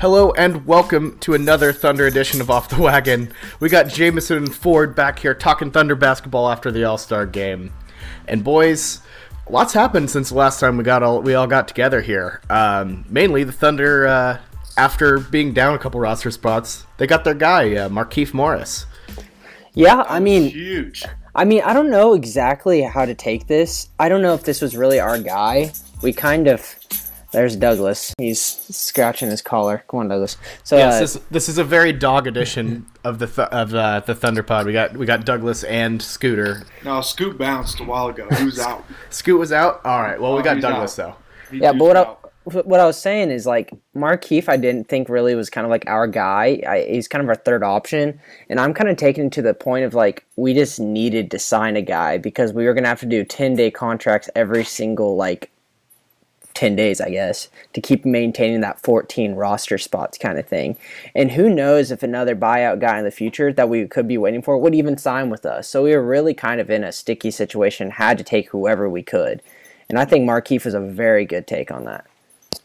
Hello and welcome to another Thunder edition of Off the Wagon. We got Jameson and Ford back here talking Thunder basketball after the All Star game. And boys, lots happened since the last time we got all we all got together here. Um, mainly the Thunder, uh, after being down a couple roster spots, they got their guy uh, Markieff Morris. Yeah, I mean, huge. I mean, I don't know exactly how to take this. I don't know if this was really our guy. We kind of. There's Douglas. He's scratching his collar. Come on, Douglas. So Yes, uh, this, this is a very dog edition of the th- of uh, the Thunder Pod. We got we got Douglas and Scooter. No, Scoot bounced a while ago. He was out. Scoot was out. All right. Well, we Oh, got Douglas out. though. He yeah, but what I, what I was saying is like Markieff, I didn't think really was kind of like our guy. I, he's kind of our third option, and I'm kind of taken to the point of like we just needed to sign a guy because we were gonna have to do ten day contracts every single like ten days, I guess, to keep maintaining that 14 roster spots kind of thing. And who knows if another buyout guy in the future that we could be waiting for would even sign with us. So we were really kind of in a sticky situation, had to take whoever we could. And I think Markieff was a very good take on that.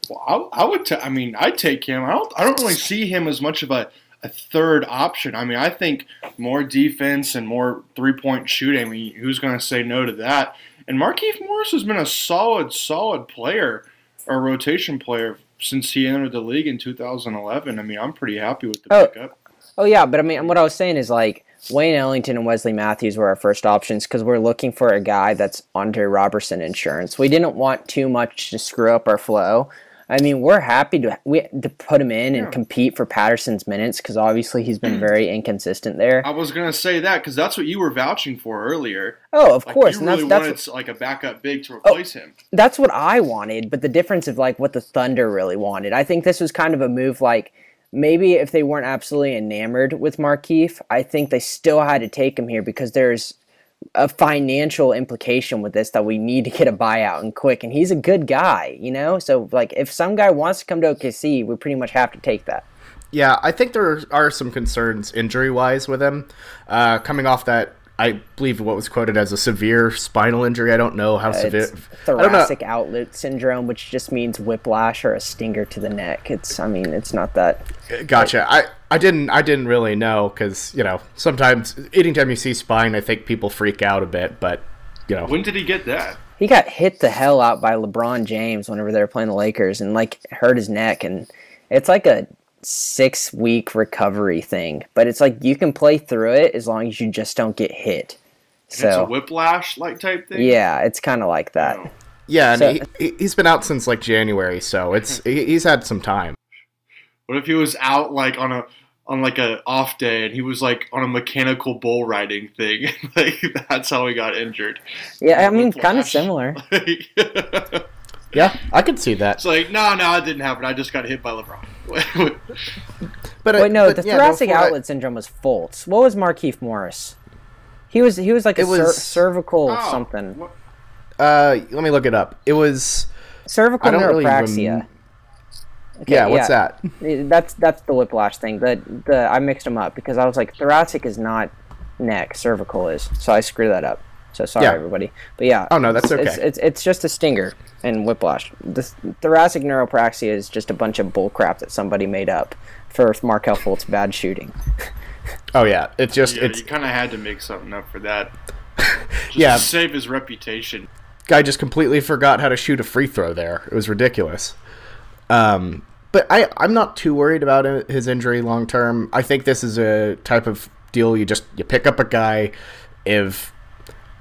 Well, I, I would. ta- I mean, I'd take him. I don't. I don't really see him as much of a, a third option. I mean, I think more defense and more three point shooting. I mean, who's going to say no to that? And Markieff Morris has been a solid, solid player, or rotation player since he entered the league in 2011. I mean, I'm pretty happy with the Oh. pickup. Oh yeah, but I mean, what I was saying is like Wayne Ellington and Wesley Matthews were our first options because we're looking for a guy that's under Roberson insurance. We didn't want too much to screw up our flow. I mean, we're happy to we to put him in and Yeah. compete for Patterson's minutes because obviously he's been mm. very inconsistent there. I was going to say that because that's what you were vouching for earlier. Oh, of Like, course, you and really that's wanted that's like a backup big to oh, replace him. that's what I wanted, but the difference of like what the Thunder really wanted. I think this was kind of a move like maybe if they weren't absolutely enamored with Markieff, I think they still had to take him here because there's a financial implication with this that we need to get a buyout and quick and he's a good guy, you know? So like if some guy wants to come to OKC, we pretty much have to take that. Yeah, I think there are some concerns injury wise with him. Uh, coming off that, I believe what was quoted as a severe spinal injury. I don't know how severe. Don't know. thoracic outlet syndrome, which just means whiplash or a stinger to the neck. It's I mean, it's not that Gotcha. I, I didn't I didn't really know because you know sometimes anytime you see spine, I think people freak out a bit. But you know, When did he get that? he got hit the hell out by LeBron James whenever they were playing the Lakers and like hurt his neck and it's like a six week recovery thing. But it's like you can play through it as long as you just don't get hit. And it's a So whiplash like type thing. yeah, it's kind of like that. Oh. yeah, and So- he, he, he's been out since like January, so it's he's had some time. What if he was out like on a on like a off day and he was like on a mechanical bull riding thing? like that's how he got injured. Yeah, I mean, kind of similar. it's Yeah, I could see that. It's like no, no, it didn't happen. I just got hit by LeBron. But Wait, no, but, the yeah, thoracic before I- outlet syndrome was Fultz. What was Markieff Morris? He was he was like a It was- cer- cervical Oh, something, what- Uh, let me look it up. It was cervical I don't really neuropraxia. Rem- yeah. What's that? That's that's the whiplash thing. The the I mixed them up because I was like thoracic is not neck, cervical is. So I screwed that up. So sorry Yeah. everybody. But yeah. Oh, no, that's it's- It's, okay. it's it's just a stinger and whiplash. The thoracic neuropraxia is just a bunch of bull crap that somebody made up for Markelle Fultz bad shooting. Oh yeah, it's just yeah, it's you kind of had to make something up for that. Just Yeah. to save his reputation. guy just completely forgot how to shoot a free throw there. It was ridiculous. Um, but I, I'm not too worried about his injury long term. I think this is a type of deal you just you pick up a guy if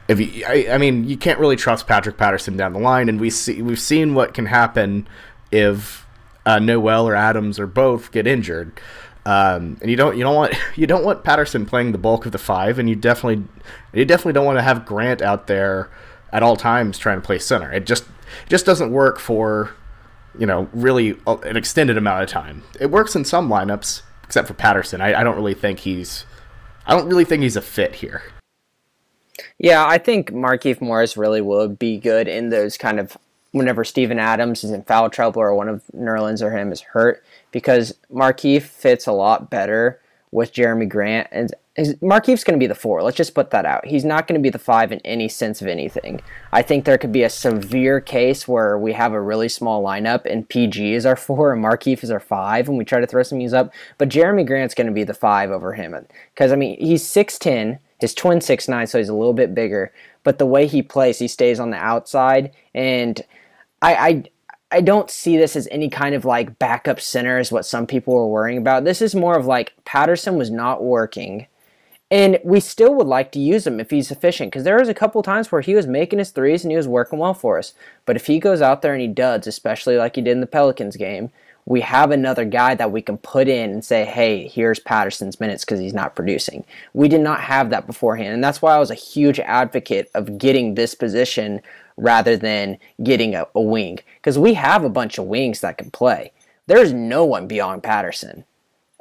if you, I, I mean you can't really trust Patrick Patterson down the line, and we see we've seen what can happen if uh, Noel or Adams or both get injured. Um, and you don't you don't want you don't want Patterson playing the bulk of the five, and you definitely you definitely don't want to have Grant out there at all times trying to play center. It just it just doesn't work for you know really an extended amount of time. It works in some lineups, except for Patterson. I, I don't really think he's I don't really think he's a fit here. Yeah, I think Markieff Morris really would be good in those kind of whenever Steven Adams is in foul trouble or one of Nerlens or him is hurt because Markieff fits a lot better with Jerami Grant and is Markieff's going to be the four. Let's just put that out. He's not going to be the five in any sense of anything. I think there could be a severe case where we have a really small lineup and PG is our four and Markieff is our five, and we try to throw some things up. But Jerami Grant's going to be the five over him because I mean he's six ten, his twin six nine, so he's a little bit bigger. But the way he plays, he stays on the outside, and I, I I don't see this as any kind of like backup center is what some people were worrying about. This is more of like Patterson was not working and we still would like to use him if he's efficient because there was a couple times where he was making his threes and he was working well for us. But if he goes out there and he duds, especially like he did in the Pelicans game, we have another guy that we can put in and say, hey, here's Patterson's minutes because he's not producing. We did not have that beforehand. And that's why I was a huge advocate of getting this position rather than getting a, a wing because we have a bunch of wings that can play. There's no one beyond Patterson.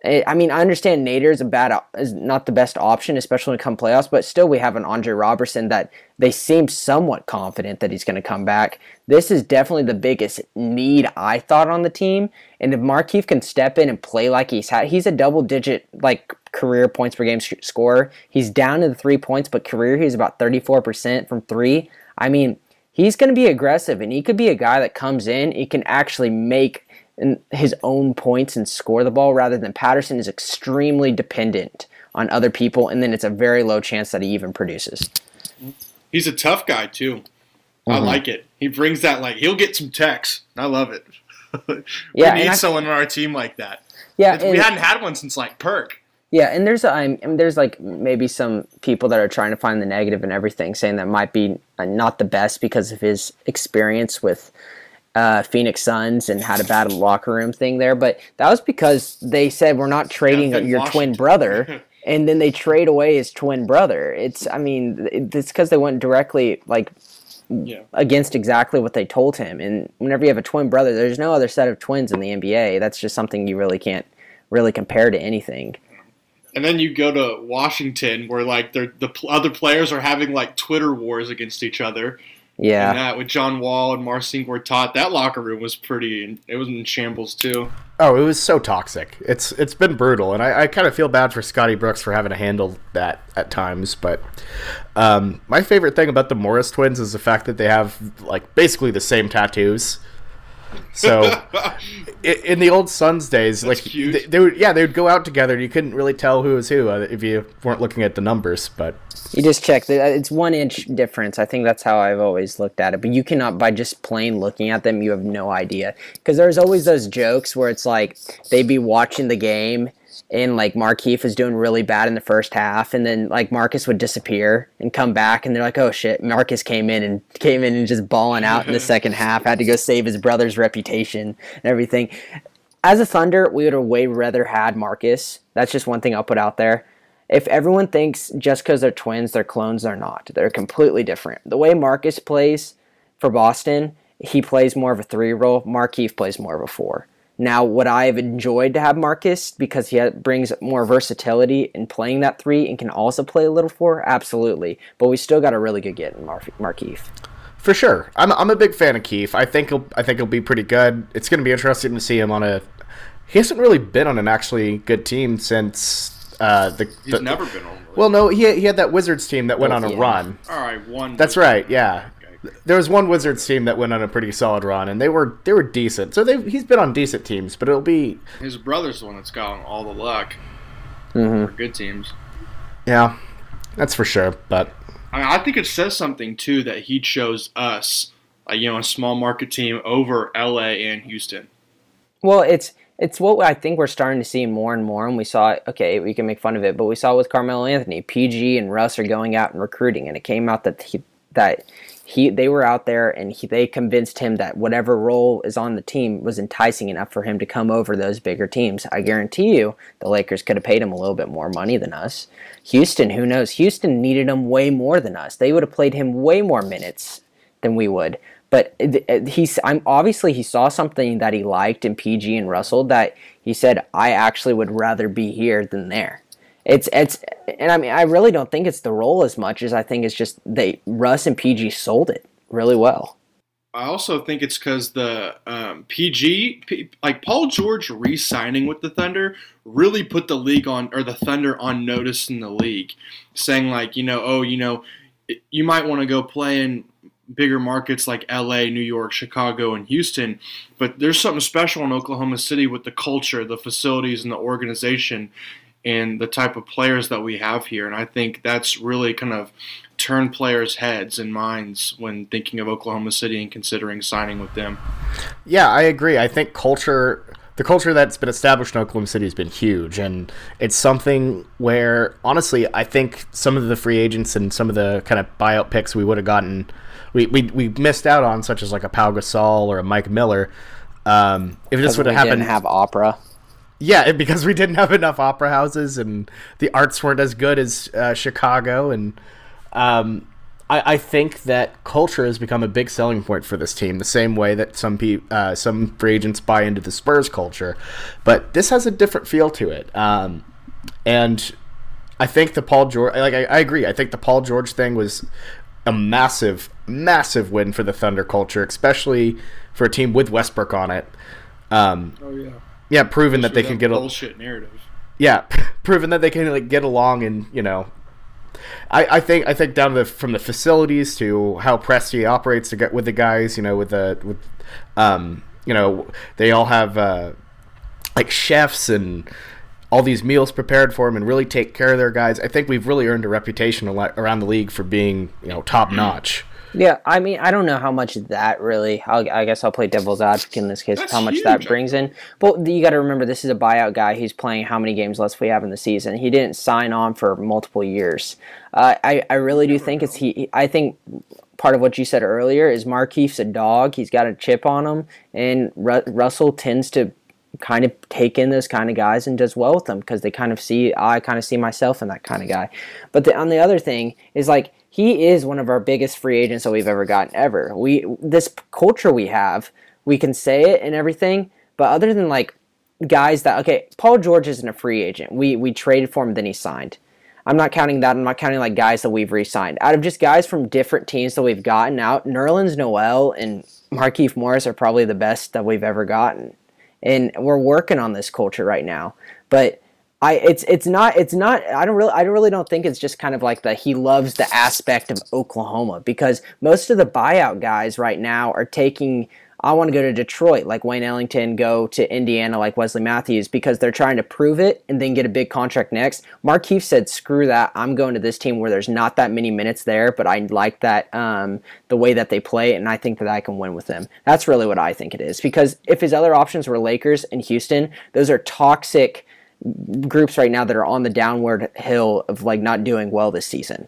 Eh, I mean, I understand Nader is a bad is not the best option, especially when come playoffs. But still, we have an Andre Roberson that they seem somewhat confident that he's going to come back. This is definitely the biggest need I thought on the team. And if Markieff can step in and play like he's had, he's a double digit like career points per game scorer. He's down to the three points, but career he's about thirty four percent from three. I mean, he's going to be aggressive, and he could be a guy that comes in. He can actually make his own points and score the ball rather than Patterson is extremely dependent on other people, and then it's a very low chance that he even produces. He's a tough guy too. Mm-hmm. I like it. He brings that like he'll get some texts. I love it. we yeah, need I, someone on our team like that. Yeah, and, we hadn't had one since like Perk. Yeah, and there's um, there's like maybe some people that are trying to find the negative and everything, saying that might be uh, not the best because of his experience with uh, Phoenix Suns and had a bad locker room thing there, but that was because they said we're not trading yeah, your Washington. twin brother, and then they trade away his twin brother. It's, I mean, it's because they went directly like yeah. against exactly what they told him. And whenever you have a twin brother, there's no other set of twins in the NBA. That's just something you really can't really compare to anything. And then you go to Washington, where like the other players are having like Twitter wars against each other yeah, and that with John Wall and Marcin Gortat, that locker room was pretty. It was in shambles too. Oh, it was so toxic. It's it's been brutal, and I, I kind of feel bad for Scotty Brooks for having to handle that at times. But um, my favorite thing about the Morris twins is the fact that they have like basically the same tattoos. So in the old Suns days, That's like they, they, would, yeah, they would go out together. and You couldn't really tell who was who uh, if you weren't looking at the numbers. But you just check. It's one inch difference. I think that's how I've always looked at it. But you cannot by just plain looking at them, you have no idea because there's always those jokes where it's like they'd be watching the game and like Markieff was doing really bad in the first half, and then like Marcus would disappear and come back, and they're like, "Oh shit!" Marcus came in and came in and just balling out in the second half. Had to go save his brother's reputation and everything. As a Thunder, we would have way rather had Marcus. That's just one thing I'll put out there. If everyone thinks just because they're twins, they're clones, they're not. They're completely different. The way Marcus plays for Boston, he plays more of a three role. Markieff plays more of a four. Now, what I have enjoyed to have Marcus because he brings more versatility in playing that three and can also play a little four? Absolutely. But we still got a really good get in Mar- Markieff. For sure, I'm, I'm a big fan of Keith. I think he'll I think he'll be pretty good. It's going to be interesting to see him on a. He hasn't really been on an actually good team since uh, the. He's never been on. Well, no, he he had that Wizards team that went oh, on a yeah. run. All right, one. That's right. Yeah, there was one Wizards team that went on a pretty solid run, and they were they were decent. So they he's been on decent teams, but it'll be his brother's the one that's gotten all the luck mm-hmm. for good teams. Yeah, that's for sure. But I, mean, I think it says something too that he chose us, like you know, a small market team over L.A. and Houston. Well, it's it's what I think we're starting to see more and more, and we saw it. Okay, we can make fun of it, but we saw it with Carmelo Anthony. PG and Russ are going out and recruiting, and it came out that he, that he they were out there and he, they convinced him that whatever role is on the team was enticing enough for him to come over those bigger teams. I guarantee you the Lakers could have paid him a little bit more money than us. Houston, who knows? Houston needed him way more than us. They would have played him way more minutes than we would. But uh, uh, he's I'm obviously he saw something that he liked in PG and Russell that he said I actually would rather be here than there. It's it's and I mean I really don't think it's the role as much as I think it's just they Russ and PG sold it really well. I also think it's because the um, PG, P, like Paul George re-signing with the Thunder, really put the league on or the Thunder on notice in the league, saying like, you know, oh, you know, you might want to go play in bigger markets like LA, New York, Chicago, and Houston, but there's something special in Oklahoma City with the culture, the facilities, and the organization, and the type of players that we have here. And I think that's really kind of turn players' heads and minds when thinking of Oklahoma City and considering signing with them. Yeah, I agree. I think culture, the culture that's been established in Oklahoma City has been huge, and it's something where honestly, I think some of the free agents and some of the kind of buyout picks we would have gotten, we, we we missed out on, such as like a Pau Gasol or a Mike Miller. Um, if this would have happened, didn't have opera. Yeah, because we didn't have enough opera houses and the arts weren't as good as uh, Chicago. And um, I, I, think that culture has become a big selling point for this team, the same way that some pe- uh, some free agents buy into the Spurs culture. But this has a different feel to it. Um, and I think the Paul George, like I, I agree, I think the Paul George thing was a massive, massive win for the Thunder culture, especially for a team with Westbrook on it. Um, oh yeah yeah, proven that they can get a bullshit narrative. Yeah, proven that they can like get along and you know, I, I think I think down to the, from the facilities to how Presti operates to get with the guys, you know, with the with, um, you know, they all have uh, like chefs and all these meals prepared for them and really take care of their guys. I think we've really earned a reputation around the league for being you know top notch. Yeah, I mean, I don't know how much that really. I'll, i guess I'll play devil's advocate in this case. That's how much huge. that brings in, but you got to remember this is a buyout guy. He's playing how many games less we have in the season. He didn't sign on for multiple years. Uh, I I really do think it's he. I think part of what you said earlier is Markieff's a dog. He's got a chip on him, and Ru- Russell tends to kind of take in those kind of guys and does well with them because they kind of see I kind of see myself in that kind of guy. But the, on the other thing is like he is one of our biggest free agents that we've ever gotten ever. We this culture we have, we can say it and everything, but other than like guys that okay, Paul George isn't a free agent. We we traded for him, then he signed. I'm not counting that. I'm not counting like guys that we've re-signed. Out of just guys from different teams that we've gotten out, Nerlens Noel and Markieff Morris are probably the best that we've ever gotten. And we're working on this culture right now. But I it's it's not it's not I don't really I really don't think it's just kind of like the he loves the aspect of Oklahoma because most of the buyout guys right now are taking I want to go to Detroit like Wayne Ellington, go to Indiana like Wesley Matthews because they're trying to prove it and then get a big contract next. Markieff said, "Screw that! I'm going to this team where there's not that many minutes there, but I like that um, the way that they play, and I think that I can win with them." That's really what I think it is because if his other options were Lakers and Houston, those are toxic groups right now that are on the downward hill of like not doing well this season.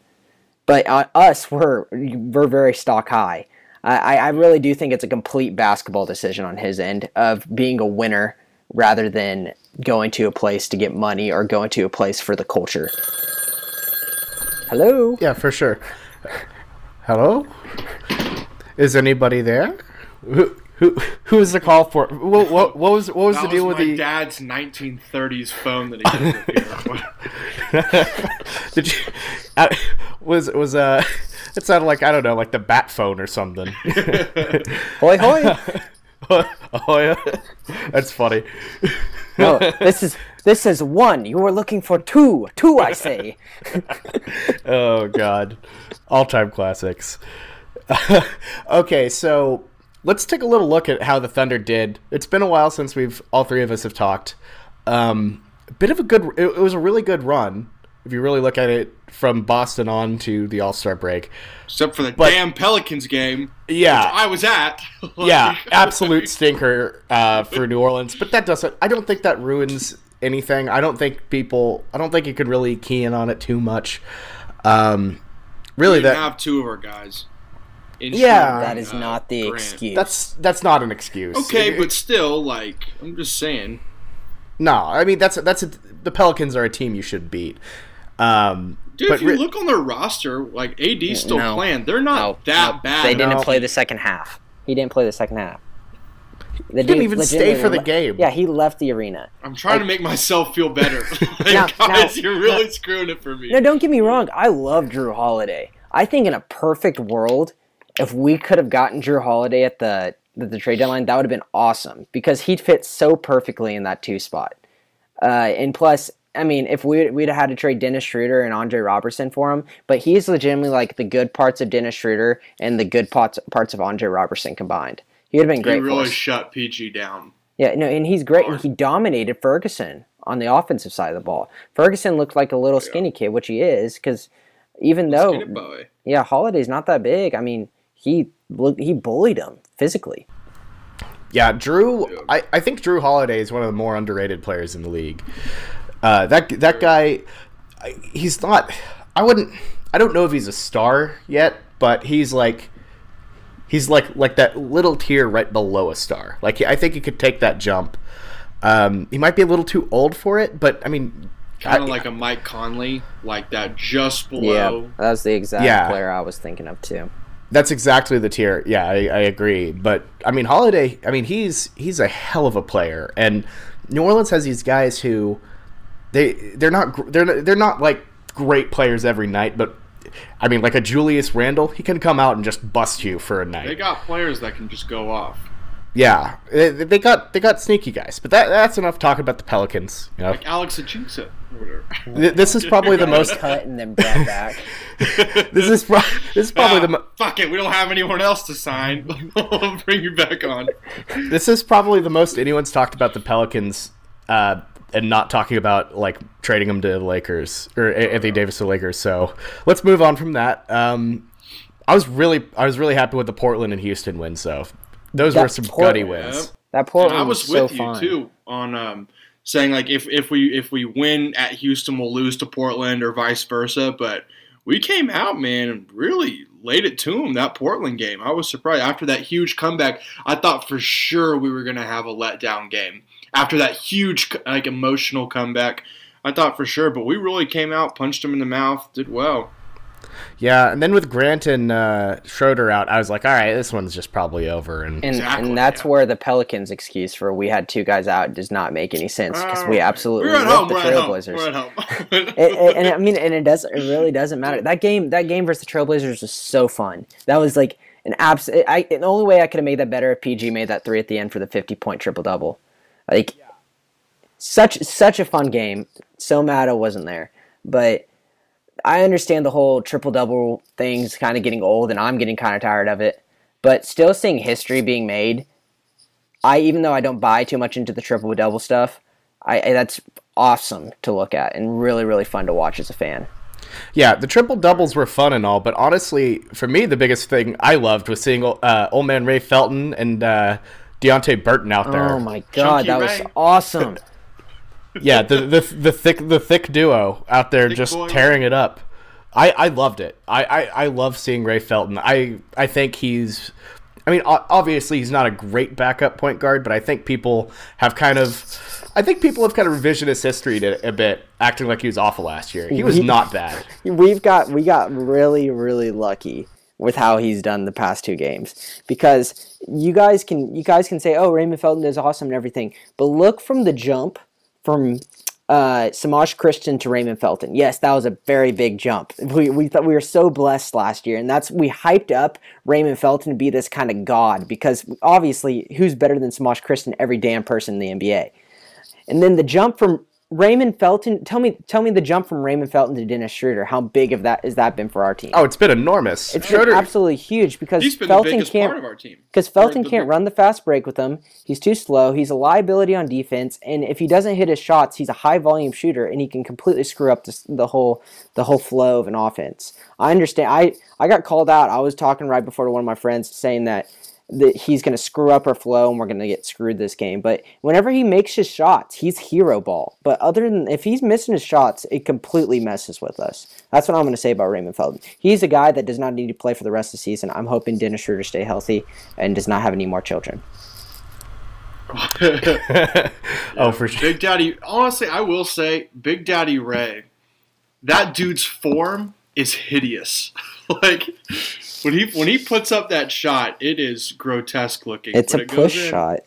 But uh, us, we're we're very stock high. I, I really do think it's a complete basketball decision on his end of being a winner rather than going to a place to get money or going to a place for the culture. Hello? Yeah, for sure. Hello? Is anybody there? Who who was the call for? What, what, what was what was that the deal was with my the dad's 1930s phone that he Did here? Did you uh, was was uh it sounded like I don't know like the bat phone or something. hoy hoy. oh yeah, that's funny. no, this is this is one. You were looking for two. Two, I say. oh God, all time classics. okay, so let's take a little look at how the Thunder did. It's been a while since we've all three of us have talked. Um, a bit of a good. It, it was a really good run if you really look at it from Boston on to the All Star break. Except for the but, damn Pelicans game. Yeah, I was at. yeah, absolute stinker uh, for New Orleans. But that doesn't. I don't think that ruins anything. I don't think people. I don't think you could really key in on it too much. Um, really, that have two of our guys yeah, that is uh, not the Grant. excuse. That's that's not an excuse. Okay, it, but still, like I'm just saying. No, I mean that's that's a, the Pelicans are a team you should beat. Um, Dude, if you re- look on their roster, like AD's still no, playing. They're not no, that no. bad. They didn't play the second half. He didn't play the second half. The he didn't even stay for the game. Yeah, he left the arena. I'm trying like, to make myself feel better. like, now, guys, now, you're really now, screwing it for me. No, don't get me wrong. I love Jrue Holiday. I think in a perfect world, if we could have gotten Jrue Holiday at the the, the trade deadline, that would have been awesome because he'd fit so perfectly in that two spot. Uh, and plus, I mean, if we we'd have had to trade Dennis Schroeder and Andre Roberson for him, but he's legitimately like the good parts of Dennis Schroeder and the good parts parts of Andre Roberson combined. He would have been great. He really shut PG down. Yeah, no, and he's great, and he dominated Ferguson on the offensive side of the ball. Ferguson looked like a little skinny kid, which he is, because even though, yeah, Holiday's not that big. I mean, he look he bullied him physically. Yeah, Jrue. I, I think Jrue Holiday is one of the more underrated players in the league. Uh, that that guy, he's not. I wouldn't. I don't know if he's a star yet, but he's like, he's like like that little tier right below a star. Like I think he could take that jump. Um, he might be a little too old for it, but I mean, Kind of like a Mike Conley, like that just below. that was the exact Yeah. player I was thinking of too. That's exactly the tier. Yeah, I, I agree. But I mean, Holiday. I mean, he's he's a hell of a player, and New Orleans has these guys who they they're not they're they're not like great players every night, but I mean, like a Julius Randle, he can come out and just bust you for a night. They got players that can just go off. Yeah, they, they got they got sneaky guys, but that that's enough talking about the Pelicans. You know, Like Alex Achingsa whatever. This is probably the most. cut and then brought back. This is pro- this is probably the Ah, mo- fuck it, we don't have anyone else to sign. I'll bring you back on. this is probably the most anyone's talked about the Pelicans, uh, and not talking about like trading them to the Lakers or A- Anthony Davis to the Lakers. So let's move on from that. Um, I was really, I was really happy with the Portland and Houston wins. though. Those That were some Port- gutty wins. Yep. That And Portland I was so with you fun. too on um, saying like if if we if we win at Houston, we'll lose to Portland or vice versa. But we came out, man, and really laid it to them that Portland game. I was surprised after that huge comeback. I thought for sure we were gonna have a letdown game after that huge like emotional comeback. I thought for sure, but we really came out, punched them in the mouth, did well. Yeah, and then with Grant and uh, Schroeder out, I was like, all right, this one's just probably over. And, And, Exactly, and that's yeah. where the Pelicans' excuse for we had two guys out does not make any sense because we absolutely we're at home. the We're at home. Trailblazers. We're at home. It- it- and I mean, and it does. It really doesn't matter. That game, that game versus the Trailblazers was so fun. That was like an abs. I the only way I could have made that better if PG made that three at the end for the fifty point triple double. Like, such such a fun game. So mad I wasn't there, but I understand the whole triple double thing's kind of getting old, and I'm getting kind of tired of it. But still seeing history being made, I even though I don't buy too much into the triple double stuff, I, I that's awesome to look at and really really fun to watch as a fan. Yeah, the triple doubles were fun and all, but honestly, for me, the biggest thing I loved was seeing uh, old man Ray Felton and uh, Deonte Burton out there. Oh my god, Chunky that was awesome. Yeah, the, the the thick the thick duo out there Thick just boy. tearing it up. I, I loved it. I, I, I love seeing Ray Felton. I I think he's. I mean, obviously he's not a great backup point guard, but I think people have kind of. I think people have kind of revisionist history a, a bit, acting like he was awful last year. He was We- not bad. We've got we got really really lucky with how he's done the past two games because you guys can you guys can say oh Raymond Felton is awesome and everything, but look from the jump from uh, Semaj Christon to Raymond Felton. Yes, that was a very big jump. We, we thought we were so blessed last year, and that's we hyped up Raymond Felton to be this kind of god because obviously, who's better than Semaj Christon? Every damn person in the NBA. And then the jump from Raymond Felton. Tell me, tell me the jump from Raymond Felton to Dennis Schroeder. How big of that has that been for our team? Oh, it's been enormous. it's been absolutely huge because He's been the Felton biggest can't part of our team. because Felton the can't run the fast break with him. He's too slow. He's a liability on defense, and if he doesn't hit his shots, he's a high volume shooter, and he can completely screw up the, the whole the whole flow of an offense. I understand. I I got called out. I was talking right before to one of my friends saying that that he's going to screw up our flow and we're going to get screwed this game. But whenever he makes his shots, he's hero ball. But other than if he's missing his shots, it completely messes with us. That's what I'm going to say about Raymond Felton. He's a guy that does not need to play for the rest of the season. I'm hoping Dennis Schroeder stay healthy and does not have any more children. oh, for sure. Big Daddy, honestly, I will say, Big Daddy Ray, that dude's form is hideous. like when he when he puts up that shot, it is grotesque looking. It's When a it push in- shot.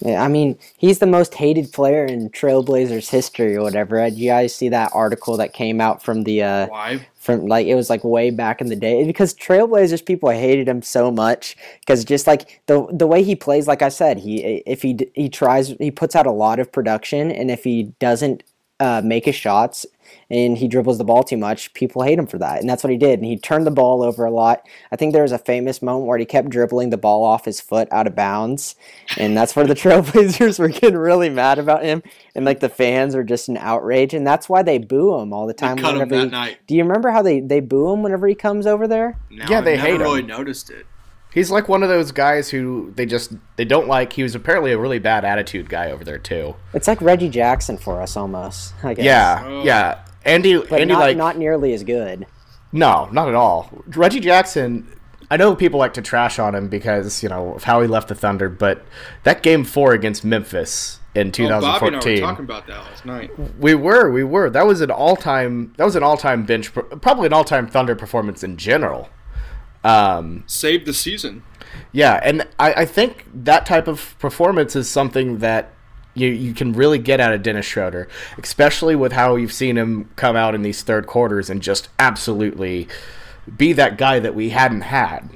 Yeah, I mean, he's the most hated player in Trailblazers history or whatever. Did you guys see that article that came out from the uh, Why? from like it was like way back in the day because Trailblazers people hated him so much because just like the the way he plays, like I said, he if he he tries he puts out a lot of production, and if he doesn't uh, make his shots and he dribbles the ball too much, people hate him for that. And that's what he did. And he turned the ball over a lot. I think there was a famous moment where he kept dribbling the ball off his foot out of bounds. And that's where the Trailblazers were getting really mad about him. And like the fans were just in outrage. And that's why they boo him all the time. They cut him that he, night. Do you remember how they, they boo him whenever he comes over there? No, Yeah, they I never hate really him. noticed it. He's like one of those guys who they just they don't like. He was apparently a really bad attitude guy over there too. It's like Reggie Jackson for us almost, I guess. Yeah, Oh. yeah. Andy, But Andy, not, like not nearly as good. no, not at all. Reggie Jackson. I know people like to trash on him because you know of how he left the Thunder, but that game four against Memphis in Oh, Bobby and I were 2014, talking about that last night. we were, we were. That was an all-time. That was an all-time bench, probably an all-time Thunder performance in general. Um, Saved the season. Yeah, and I, I think that type of performance is something that you you can really get out of Dennis Schroeder, especially with how you've seen him come out in these third quarters and just absolutely be that guy that we hadn't had.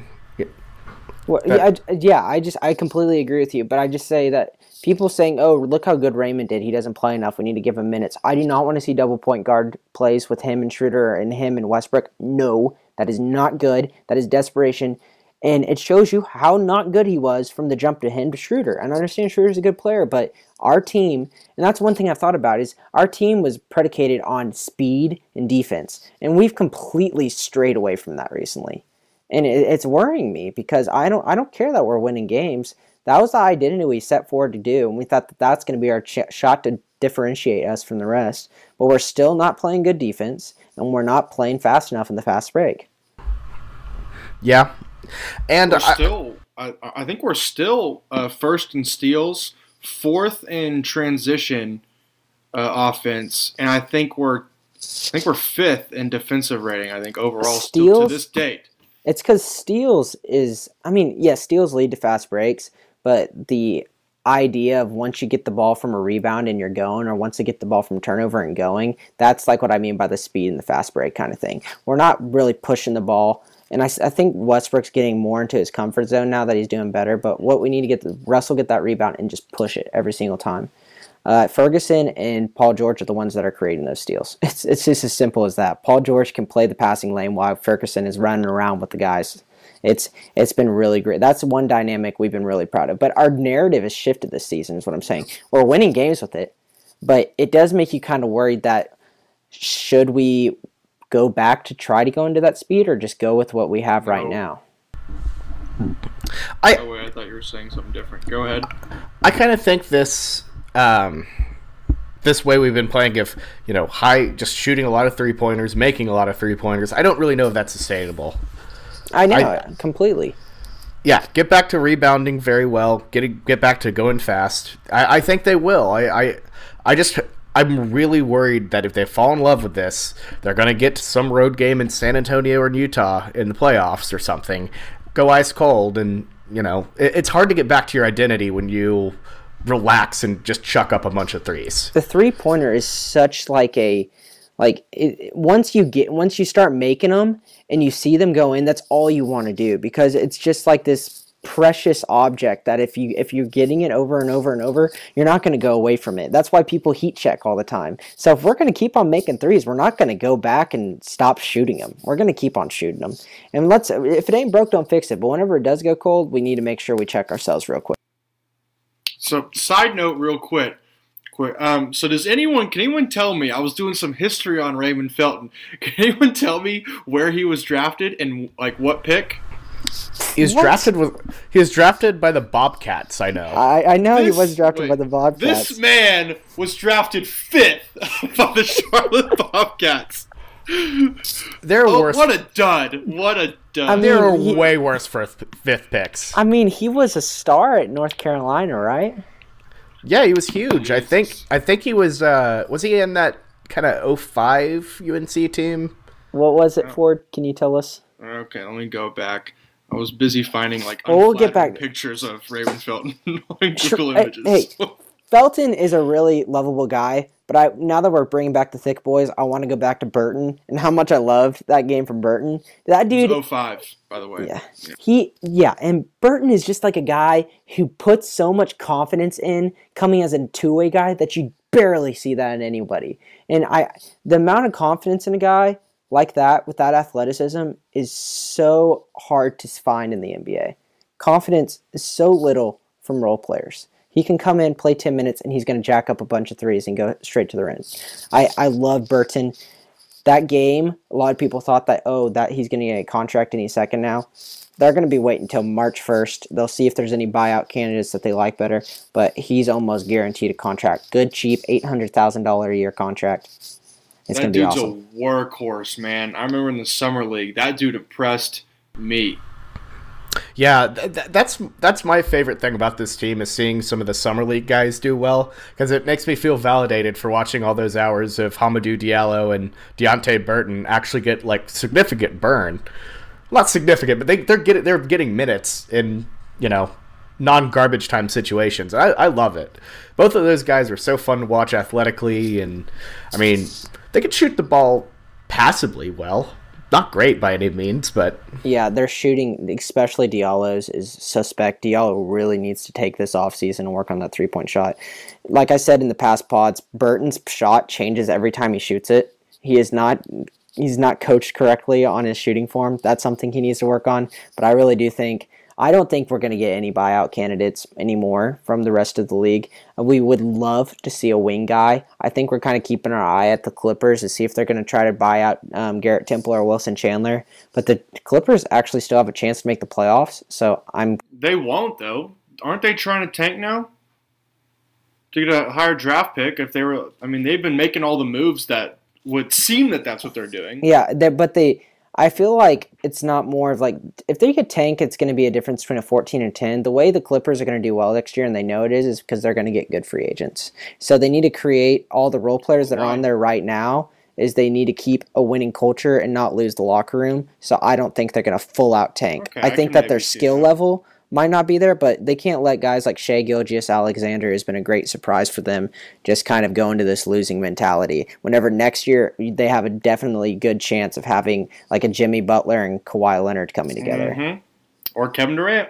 Well, yeah, I, yeah, I just I completely agree with you, but I just say that people saying, "Oh, look how good Raymond did. He doesn't play enough. We need to give him minutes." I do not want to see double point guard plays with him and Schroeder and him and Westbrook. No, that is not good. That is desperation, and it shows you how not good he was from the jump to him to Schroeder. And I understand Schroeder's a good player, but our team, and that's one thing I've thought about is our team was predicated on speed and defense, and we've completely strayed away from that recently and it, it's worrying me because I don't I don't care that we're winning games. That was the identity we set forward to do, and we thought that that's going to be our ch- shot to differentiate us from the rest. But we're still not playing good defense, and we're not playing fast enough in the fast break. Yeah, and We're I, still, I, I think we're still uh, first in steals, fourth in transition uh, offense, and I think we're, I think we're fifth in defensive rating. I think overall, still to this date. It's because steals is I mean yes, steals lead to fast breaks, but the idea of once you get the ball from a rebound and you're going, or once you get the ball from turnover and going, that's like what I mean by the speed and the fast break kind of thing. We're not really pushing the ball. And I think Westbrook's getting more into his comfort zone now that he's doing better. But what we need to get the Russell get that rebound and just push it every single time. Uh, Ferguson and Paul George are the ones that are creating those steals. It's it's just as simple as that. Paul George can play the passing lane while Ferguson is running around with the guys. It's it's been really great. That's one dynamic we've been really proud of. But our narrative has shifted this season. Is what I'm saying. We're winning games with it, but it does make you kind of worried that should we go back to try to go into that speed or just go with what we have right No. now. Oh wait, I thought you were saying something different. Go ahead. I kind of think this um, this way we've been playing, if you know high just shooting a lot of three pointers, making a lot of three pointers. I don't really know if that's sustainable. I know I- it completely. Yeah, get back to rebounding very well. Get get back to going fast. I, I think they will. I, I I just I'm really worried that if they fall in love with this, they're gonna get to some road game in San Antonio or Utah in the playoffs or something. Go ice cold, and you know it, it's hard to get back to your identity when you relax and just chuck up a bunch of threes. the three pointer is such like a like it, once you get once you start making them and you see them go in that's all you want to do because it's just like this precious object that if you if you're getting it over and over and over you're not going to go away from it that's why people heat check all the time so if we're going to keep on making threes we're not going to go back and stop shooting them we're going to keep on shooting them and let's if it ain't broke don't fix it but whenever it does go cold we need to make sure we check ourselves real quick So, side note, real quick. Quick. Um, so, does anyone? Can anyone tell me? I was doing some history on Raymond Felton. Can anyone tell me where he was drafted and like what pick? He was What? drafted with he was drafted by the Bobcats. I know. i, I know he This- was drafted by the bobcats This man was drafted fifth by the Charlotte Bobcats. They're Oh, worse. what a dud! What a dud! I mean- there are he- way worse for fifth picks. I mean, he was a star at North Carolina, right? Yeah, he was huge. I think I think he was uh was he in that kind of 05 UNC team? What was it for? Can you tell us? okay, let me go back. I was busy finding like Well, we'll get back- pictures of Raven Felton on Google hey, Images. hey. Felton is a really lovable guy, but I now that we're bringing back the thick boys, I want to go back to Burton and how much I loved that game from Burton. That dude, It 05, by the way. yeah, he, yeah, and Burton is just like a guy who puts so much confidence in coming as a two way guy that you barely see that in anybody. And I, the amount of confidence in a guy like that with that athleticism is so hard to find in the NBA. Confidence is so little from role players. He can come in, play 10 minutes, and he's going to jack up a bunch of threes and go straight to the rim. I, I love Burton. That game, a lot of people thought that, oh, that he's going to get a contract any second now. They're going to be waiting until March 1st. They'll see if there's any buyout candidates that they like better, but he's almost guaranteed a contract. Good, cheap, $800,000 a year contract. It's that going to be dude's awesome. a workhorse, man. I remember in the summer league, that dude impressed me. Yeah, th- th- that's that's my favorite thing about this team is seeing some of the summer league guys do well because it makes me feel validated for watching all those hours of Hamidou Diallo and Deonte Burton actually get like significant burn. Not significant, but they they're getting they're getting minutes in you know non garbage time situations. I, I love it. Both of those guys are so fun to watch athletically, and I mean they can shoot the ball passably well. Not great by any means, but Yeah, they're shooting, especially Diallo's, is suspect. Diallo really needs to take this offseason and work on that three point shot. Like I said in the past pods, Burton's shot changes every time he shoots it. He is not he's not coached correctly on his shooting form. That's something he needs to work on. But I really do think I don't think we're going to get any buyout candidates anymore from the rest of the league. Uh, We would love to see a wing guy. I think we're kind of keeping our eye at the Clippers to see if they're going to try to buy out um, Garrett Temple or Wilson Chandler. But the Clippers actually still have a chance to make the playoffs. So I'm They won't though. Aren't they trying to tank now? To get a higher draft pick if they were I mean, they've been making all the moves that would seem that that's what they're doing. yeah, they but they. I feel like it's not more of like if they could tank, it's going to be a difference between a 14 and 10. The way the Clippers are going to do well next year, and they know it is, is because they're going to get good free agents. So they need to create all the role players that are on there right now. Is they need to keep a winning culture and not lose the locker room. So I don't think they're going to full out tank. Okay, I I think can that their skill that. level might not be there, but they can't let guys like Shai Gilgeous-Alexander has been a great surprise for them. Just kind of go into this losing mentality. Whenever next year they have a definitely good chance of having like a Jimmy Butler and Kawhi Leonard coming together. Mhm. Or Kevin Durant.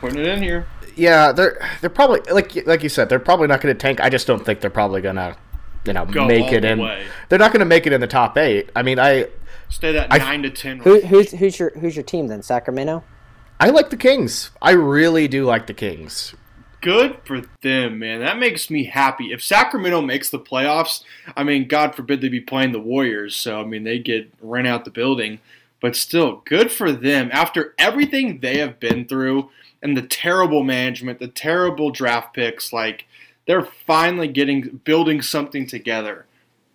Putting it in here. Yeah, they're they're probably like like you said, they're probably not going to tank. I just don't think they're probably going to, you know, Go make it the in. way. They're not going to make it in the top eight. I mean, I Stay that I- nine to ten Who, who's who's your who's your team then? Sacramento. I like the Kings. I really do like the Kings. Good for them, man. That makes me happy. If Sacramento makes the playoffs, I mean, God forbid they be playing the Warriors, so I mean they get rent out the building. But still, good for them. After everything they have been through and the terrible management, the terrible draft picks, like they're finally getting building something together.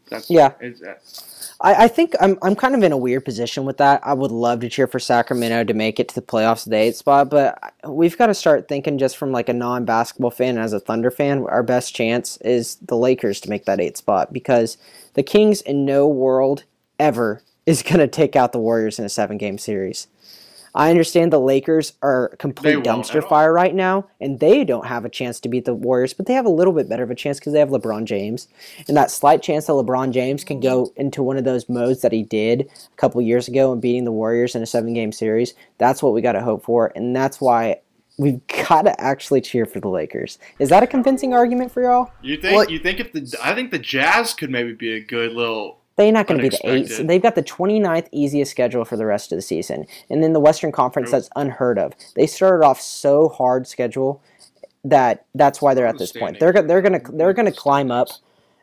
That's Yeah. it's- I, I think I'm I'm kind of in a weird position with that. I would love to cheer for Sacramento to make it to the playoffs, the eighth spot, but we've got to start thinking just from like a non-basketball fan as a Thunder fan, our best chance is the Lakers to make that eighth spot because the Kings in no world ever is going to take out the Warriors in a seven-game series. I understand the Lakers are a complete dumpster fire right now, and they don't have a chance to beat the Warriors, but they have a little bit better of a chance because they have LeBron James. And that slight chance that LeBron James can go into one of those modes that he did a couple years ago and beating the Warriors in a seven game series, that's what we got to hope for. And that's why we've got to actually cheer for the Lakers. Is that a convincing argument for y'all? you think Well- you think if the I think the Jazz could maybe be a good little They're not going to be the eighth. They've got the 29th easiest schedule for the rest of the season. And then the Western Conference, that's unheard of. They started off so hard schedule that that's why they're at this point. They're, they're going to they're going to climb up.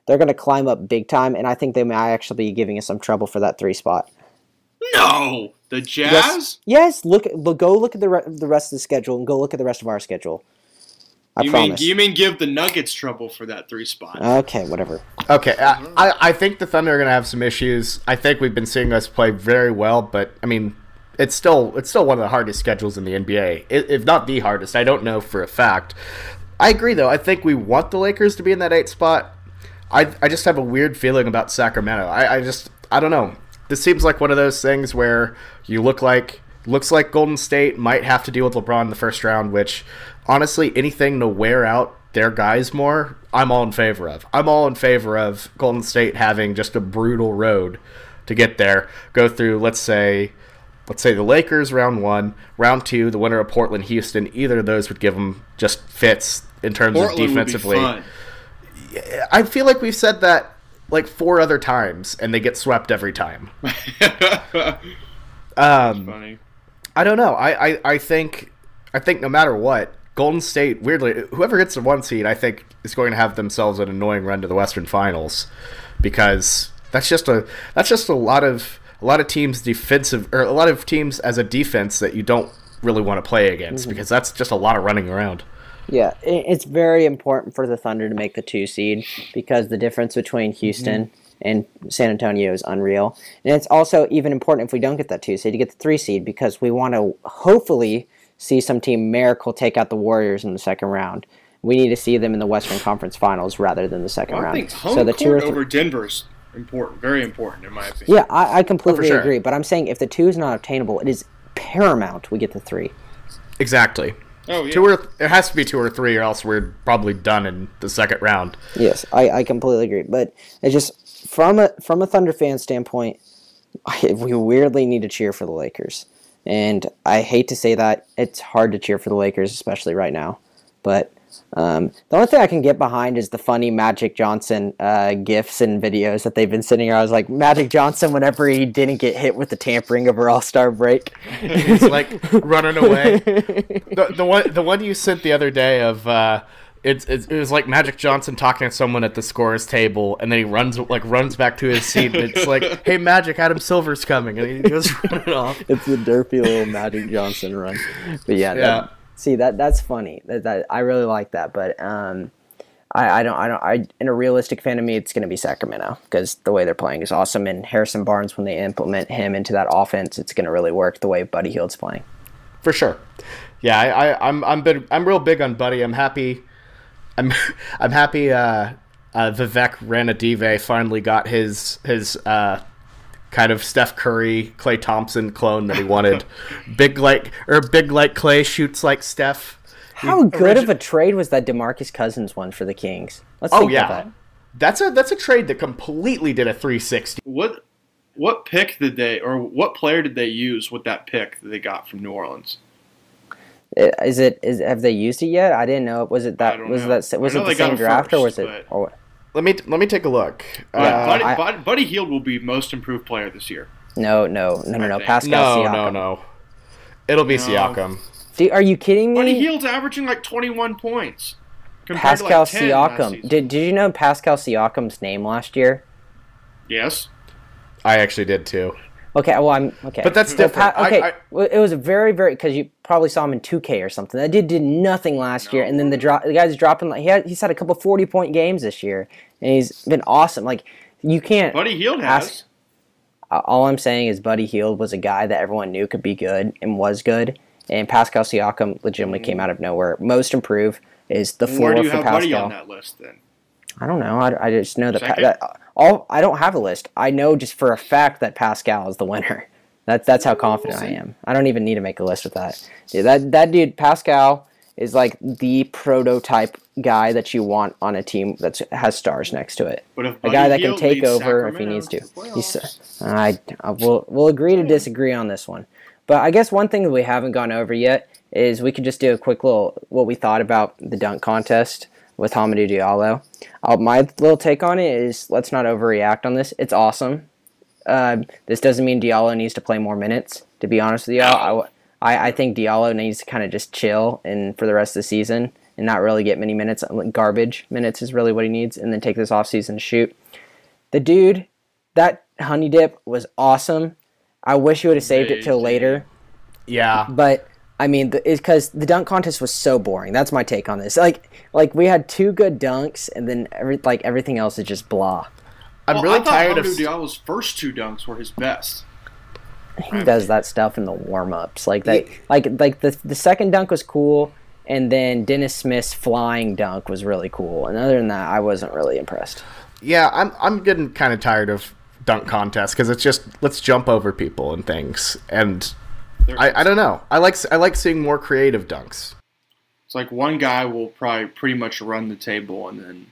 They're going to climb up big time, and I think they may actually be giving us some trouble for that three spot. No, the Jazz. Yes, yes. Look, look, go look at the re- the rest of the schedule, and go look at the rest of our schedule. I you promise. mean you mean give the Nuggets trouble for that three spot? okay, whatever. Okay, I, I, I think the Thunder are going to have some issues. I think we've been seeing us play very well, but I mean, it's still it's still one of the hardest schedules in the NBA, if not the hardest. I don't know for a fact. I agree, though. I think we want the Lakers to be in that eight spot. I, I just have a weird feeling about Sacramento. I, I just I don't know. This seems like one of those things where you look like looks like Golden State might have to deal with LeBron in the first round, which honestly anything to wear out their guys more, I'm all in favor of. I'm all in favor of Golden State having just a brutal road to get there. Go through, let's say, let's say the Lakers round one, round two, the winner of Portland, Houston. Either of those would give them just fits in terms Portland of defensively. I feel like we've said that like four other times, and they get swept every time. Um, Funny. I don't know. I, I, I think I think no matter what, Golden State, weirdly, whoever gets the one seed, I think is going to have themselves an annoying run to the Western Finals because that's just a that's just a lot of a lot of teams defensive or a lot of teams as a defense that you don't really want to play against mm-hmm. because that's just a lot of running around. Yeah, it's very important for the Thunder to make the two seed because the difference between mm-hmm. Houston and San Antonio is unreal. And it's also even important if we don't get that two seed to get the three seed because we want to hopefully see some team miracle take out the Warriors in the second round. We need to see them in the Western Conference Finals rather than the second Well, I round. think home so the two or court over Denver's important, very important in my opinion. Yeah, I, I completely sure. agree. But I'm saying if the two is not obtainable, it is paramount we get the three. Exactly. Oh yeah. Two or it has to be two or three, or else we're probably done in the second round. Yes, I, I completely agree. But it just from a from a Thunder fan standpoint, I, we weirdly need to cheer for the Lakers, and I hate to say that it's hard to cheer for the Lakers, especially right now. But um, the only thing I can get behind is the funny Magic Johnson uh, gifs and videos that they've been sending. I was like Magic Johnson whenever he didn't get hit with the tampering over All Star break. He's like running away. The, the one the one you sent the other day of uh, it's, it's it was like Magic Johnson talking to someone at the scorer's table, and then he runs like runs back to his seat. And it's like, "Hey, Magic, Adam Silver's coming," and he goes running off. it's the derpy little Magic Johnson run. But yeah, Yeah. That, see that that's funny. That, that I really like that. But um, I, I don't I don't I in a realistic fan of me, it's going to be Sacramento because the way they're playing is awesome. And Harrison Barnes, when they implement him into that offense, it's going to really work the way Buddy Hield's playing. For sure. Yeah, I, I I'm I'm big, I'm real big on Buddy. I'm happy. I'm I'm happy. Uh, uh, Vivek Ranadive finally got his his uh, kind of Steph Curry, Klay Thompson clone that he wanted. big like or big like Klay shoots like Steph. How good origi- of a trade was that Demarcus Cousins one for the Kings? Let's Oh think yeah, about that. that's a that's a trade that completely did a 360. What what pick did they or what player did they use with that pick that they got from New Orleans? Uh, Is it is have they used it yet? I didn't know. Was it that was know. that was it the same him draft or was it? but- Or, what? Let me let me take a look. Yeah, Uh, Buddy, I- Buddy, Buddy Hield will be most improved player this year. no, no, no, no, no. Pascal no, Siakam. no, no. It'll be No. Siakam. Dude, are you kidding me? Buddy Hield's averaging like 21 points. Pascal like Siakam. Did Did you know Pascal Siakam's name last year? Yes. I actually did too. Okay, well I'm okay. But that's So different. I- okay, I- well, it was a very very because you probably saw him in 2K or something. That dude did nothing last year, and then the drop the guy's dropping like he had he's had a couple 40 point games this year, and he's been awesome. Like you can't. Buddy Hield Ask- has. Uh, all I'm saying is Buddy Hield was a guy that everyone knew could be good and was good, and Pascal Siakam legitimately came out of nowhere. Most improved is the floor Where do you for have Buddy on that list then? I don't know. I, I just know that, pa- that all I don't have a list. I know just for a fact that Pascal is the winner. That's that's how confident I am. I don't even need to make a list with that. Yeah, that that dude Pascal is like the prototype guy that you want on a team that has stars next to it. A guy that can take over if he needs to. He's, I, I will we'll agree to disagree on this one. But I guess one thing that we haven't gone over yet is we could just do a quick little what we thought about the dunk contest with Hamidou Diallo. Uh, my little take on it is let's not overreact on this. It's awesome. Uh, this doesn't mean Diallo needs to play more minutes. To be honest with you, I, I, I think Diallo needs to kind of just chill and for the rest of the season and not really get many minutes. Garbage minutes is really what he needs, and then take this offseason to shoot. The dude, that honey dip was awesome. I wish you would have saved it till later. Yeah. But I mean, it's because the dunk contest was so boring. That's my take on this. Like, like we had two good dunks, and then every like everything else is just blah. I'm Well, really I thought tired of. Hamidou Diallo's first two dunks were his best. He does that stuff in the warm ups, like that. Like, like the the second dunk was cool, and then Dennis Smith's flying dunk was really cool. And other than that, I wasn't really impressed. Yeah, I'm I'm getting kind of tired of dunk contests because it's just let's jump over people and things, and They're- I, I don't know. I like I like seeing more creative dunks. It's like one guy will probably pretty much run the table, and then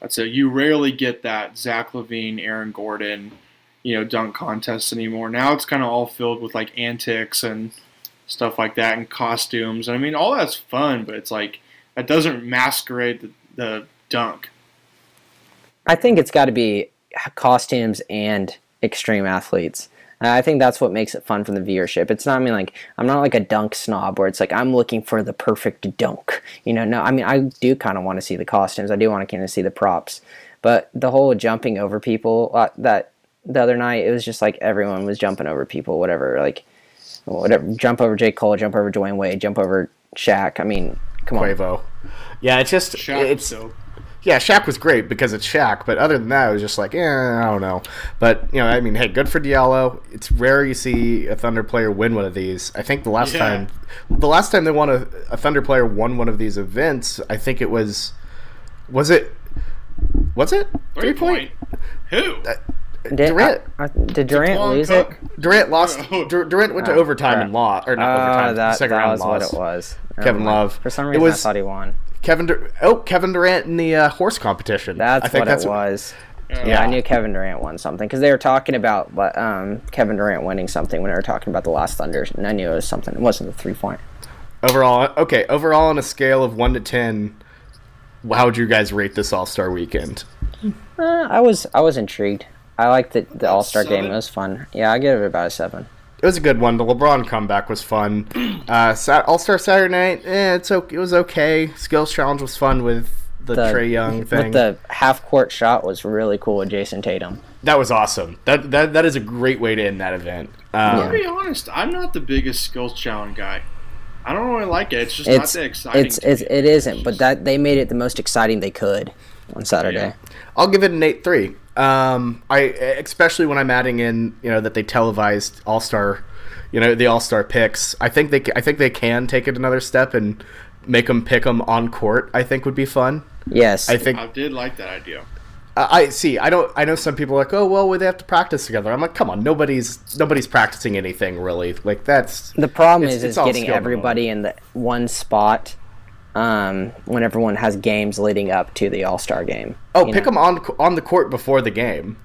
that's it. You rarely get that Zach LaVine, Aaron Gordon, you know, dunk contests anymore. Now it's kind of all filled with like antics and stuff like that, and costumes. I mean, all that's fun, but it's like that doesn't masquerade the, the dunk. I think it's got to be costumes and extreme athletes. And I think that's what makes it fun for the viewership. It's not I mean like I'm not like a dunk snob where it's like I'm looking for the perfect dunk. You know, no, I mean I do kind of want to see the costumes. I do want to kind of see the props. But the whole jumping over people uh, that the other night it was just like everyone was jumping over people, whatever. Like whatever, jump over J Cole, jump over Dwyane Wade, jump over Shaq. I mean, come on. Quavo. Yeah, it's just Shaq it's so yeah, Shaq was great because it's Shaq, but other than that, it was just like, eh, I don't know. But you know, I mean, hey, good for Diallo. It's rare you see a Thunder player win one of these. I think the last Yeah. time, the last time they won a, a Thunder player won one of these events, I think it was, was it, was it three point. Who? Did, Durant. uh, uh, did Durant DePlon lose Cook? it? Durant lost. Oh. Dur- Durant went to Oh, overtime crap. and lost, or not Uh, overtime. that, second that round was loss. what it was. Kevin Love. For some It reason, was- I thought he won. Kevin. Dur- oh, Kevin Durant in the uh, horse competition. That's I think what that's it was. Yeah, Yeah. I knew Kevin Durant won something because they were talking about um, Kevin Durant winning something when they were talking about the last Thunder, and I knew it was something. It wasn't the three point. Overall, okay. Overall, on a scale of one to ten, how would you guys rate this All Star Weekend? Uh, I was I was intrigued. I liked the, the All Star game. It was fun. Yeah, I give it about a seven. It was a good one. The LeBron comeback was fun. Uh, All Star Saturday Night, eh, it's okay. It was okay. Skills Challenge was fun with the, The- Trae Young thing. With the half court shot was really cool with Jayson Tatum. that was awesome. That that that is a great way to end that event. Um, To be honest, I'm not the biggest skills challenge guy. I don't really like it. It's just not It's that exciting. it's, to it's me. it isn't, but that they made it the most exciting they could on Saturday. Yeah. I'll give it an eight three. Um, I especially when I'm adding in, you know, that they televised All Star, you know, the All Star picks. I think they I think they can take it another step and make them pick them on court. I think would be fun. Yes, I think I did like that idea. I I- see. I don't. I know some people are like, oh well, they have to practice together. I'm like, come on, nobody's nobody's practicing anything really. Like that's The problem It's- is, it's is getting everybody in the one spot um, when everyone has games leading up to the All Star game. oh, pick know? them on on the court before the game.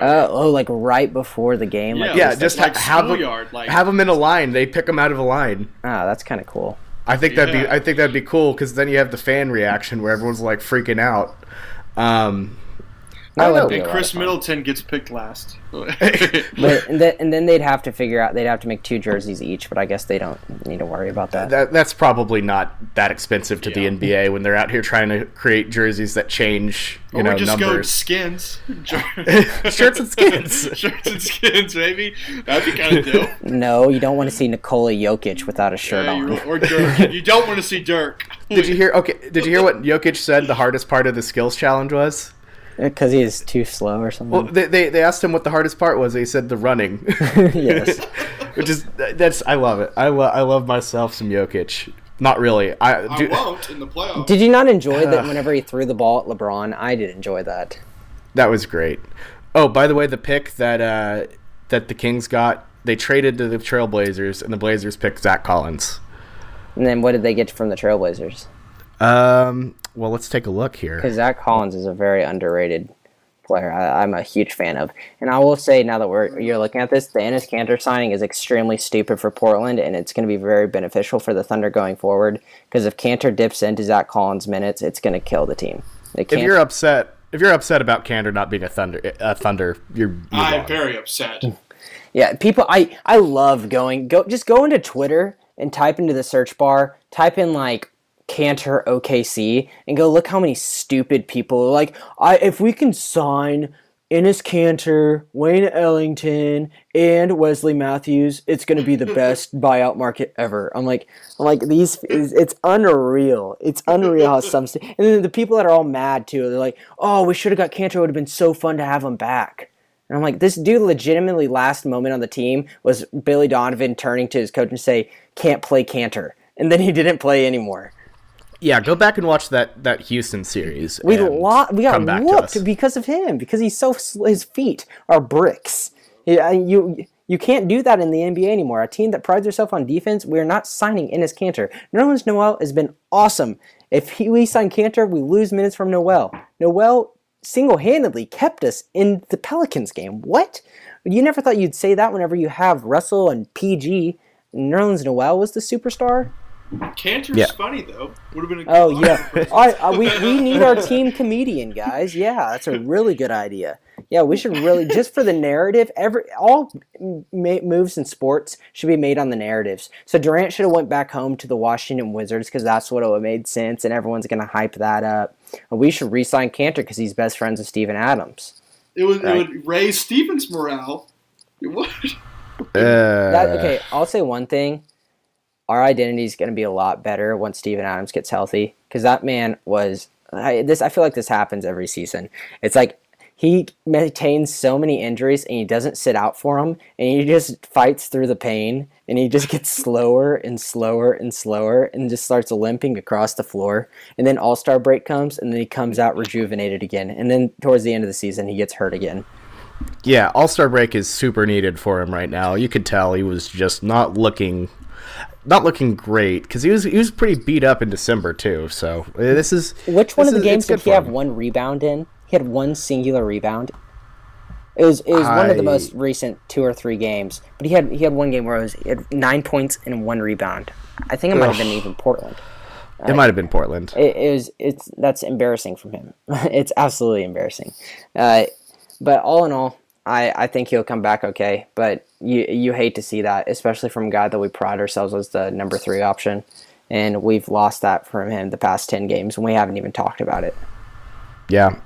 Uh, oh, like right before the game. Like, Yeah, Yeah, just like ha- have them schoolyard, like- have them in a line. They pick them out of a line. ah, that's kind of cool. I think that'd be I think that'd be cool because then you have the fan reaction where everyone's like freaking out. Um, I would know. be And Khris. Middleton gets picked last. But and then, and then they'd have to figure out they'd have to make two jerseys each. But I guess they don't need to worry about that. that that's probably not that expensive to Yeah. the NBA when they're out here trying to create jerseys that change, you or know, we just go numbers. skins. Shirts and skins. Shirts and skins, maybe. That'd be kind of dope. no, you don't want to see Nikola Jokic without a shirt Yeah, on. or Dirk. You don't want to see Dirk. Did you hear? Okay, did you hear what Jokic said? The hardest part of the skills challenge was. Because he is too slow or something. Well, they, they, they asked him what the hardest part was. He said the running, yes. which is that's I love it. I love I love myself some Jokic. Not really. I, I won't in the playoffs. Did you not enjoy that whenever he threw the ball at LeBron? I did enjoy that. that was great. Oh, by the way, the pick that uh, that the Kings got, they traded to the Trailblazers, and the Blazers picked Zach Collins. And then what did they get from the Trailblazers? Um, well, let's take a look here. Because Zach Collins is a very underrated player. I, I'm a huge fan of. And I will say now that we're you're looking at this, the Enes Kanter signing is extremely stupid for Portland, and it's going to be very beneficial for the Thunder going forward. Because if Kanter dips into Zach Collins' minutes, it's going to kill the team. They If can't. you're upset, if you're upset about Kanter not being a Thunder, a Thunder, you're. you're I'm wrong. very upset. Yeah, people. I I love going. Go just go into Twitter and type into the search bar. Type in like Kanter OKC and go look how many stupid people are like. I if we can sign Enes Kanter, Wayne Ellington, and Wesley Matthews, it's gonna be the best buyout market ever. I'm like, I'm like these. It's, it's unreal. It's unreal how some. st- And then the people that are all mad too. They're like, oh, we should have got Kanter. It would have been so fun to have him back. And I'm like, this dude legitimately last moment on the team was Billy Donovan turning to his coach and say, can't play Kanter. And then he didn't play anymore. Yeah, go back and watch that that Houston series. We lo- we got whooped because of him because he's so his feet are bricks. Yeah, you You can't do that in the NBA anymore. A team that prides itself on defense, we're not signing Enes Kanter. Nerlens Noel has been awesome. If he, we sign Kanter, we lose minutes from Noel. Noel single-handedly kept us in the Pelicans game. What? You never thought you'd say that whenever you have Russell and PG. Nerlens Noel was the superstar. Kanter's Yeah. funny though. Would have been a good Oh line yeah, for- All right, uh, we we need our team comedian guys. Yeah, that's a really good idea. Yeah, we should really just for the narrative. Every all ma- moves in sports should be made on the narratives. So Durant should have went back home to the Washington Wizards because that's what would have made sense, and everyone's gonna hype that up. And we should re-sign Kanter because he's best friends with Steven Adams. It would Right. it would raise Stevens' morale. It would. That, Uh, okay, I'll say one thing. Our identity is going to be a lot better once Steven Adams gets healthy because that man was I, this. I feel like this happens every season. It's like he maintains so many injuries and he doesn't sit out for them and he just fights through the pain and he just gets slower and slower and slower and just starts limping across the floor. And then All Star break comes and then he comes out rejuvenated again. And then towards the end of the season he gets hurt again. Yeah, All Star break is super needed for him right now. You could tell he was just not looking, not looking great because he was he was pretty beat up in December too. So uh, this is Which one of the is- games did he have him. one rebound in? He had one singular rebound. It was it was one of the most recent two or three games, but he had he had one game where it was he had nine points and one rebound. I think it might have been even Portland. It might have been Portland. It, it was it's that's embarrassing from him. it's absolutely embarrassing. Uh, but all in all, I, I think he'll come back okay. But you you hate to see that, especially from a guy that we pride ourselves as the number three option, and we've lost that from him the past ten games, and we haven't even talked about it. Yeah,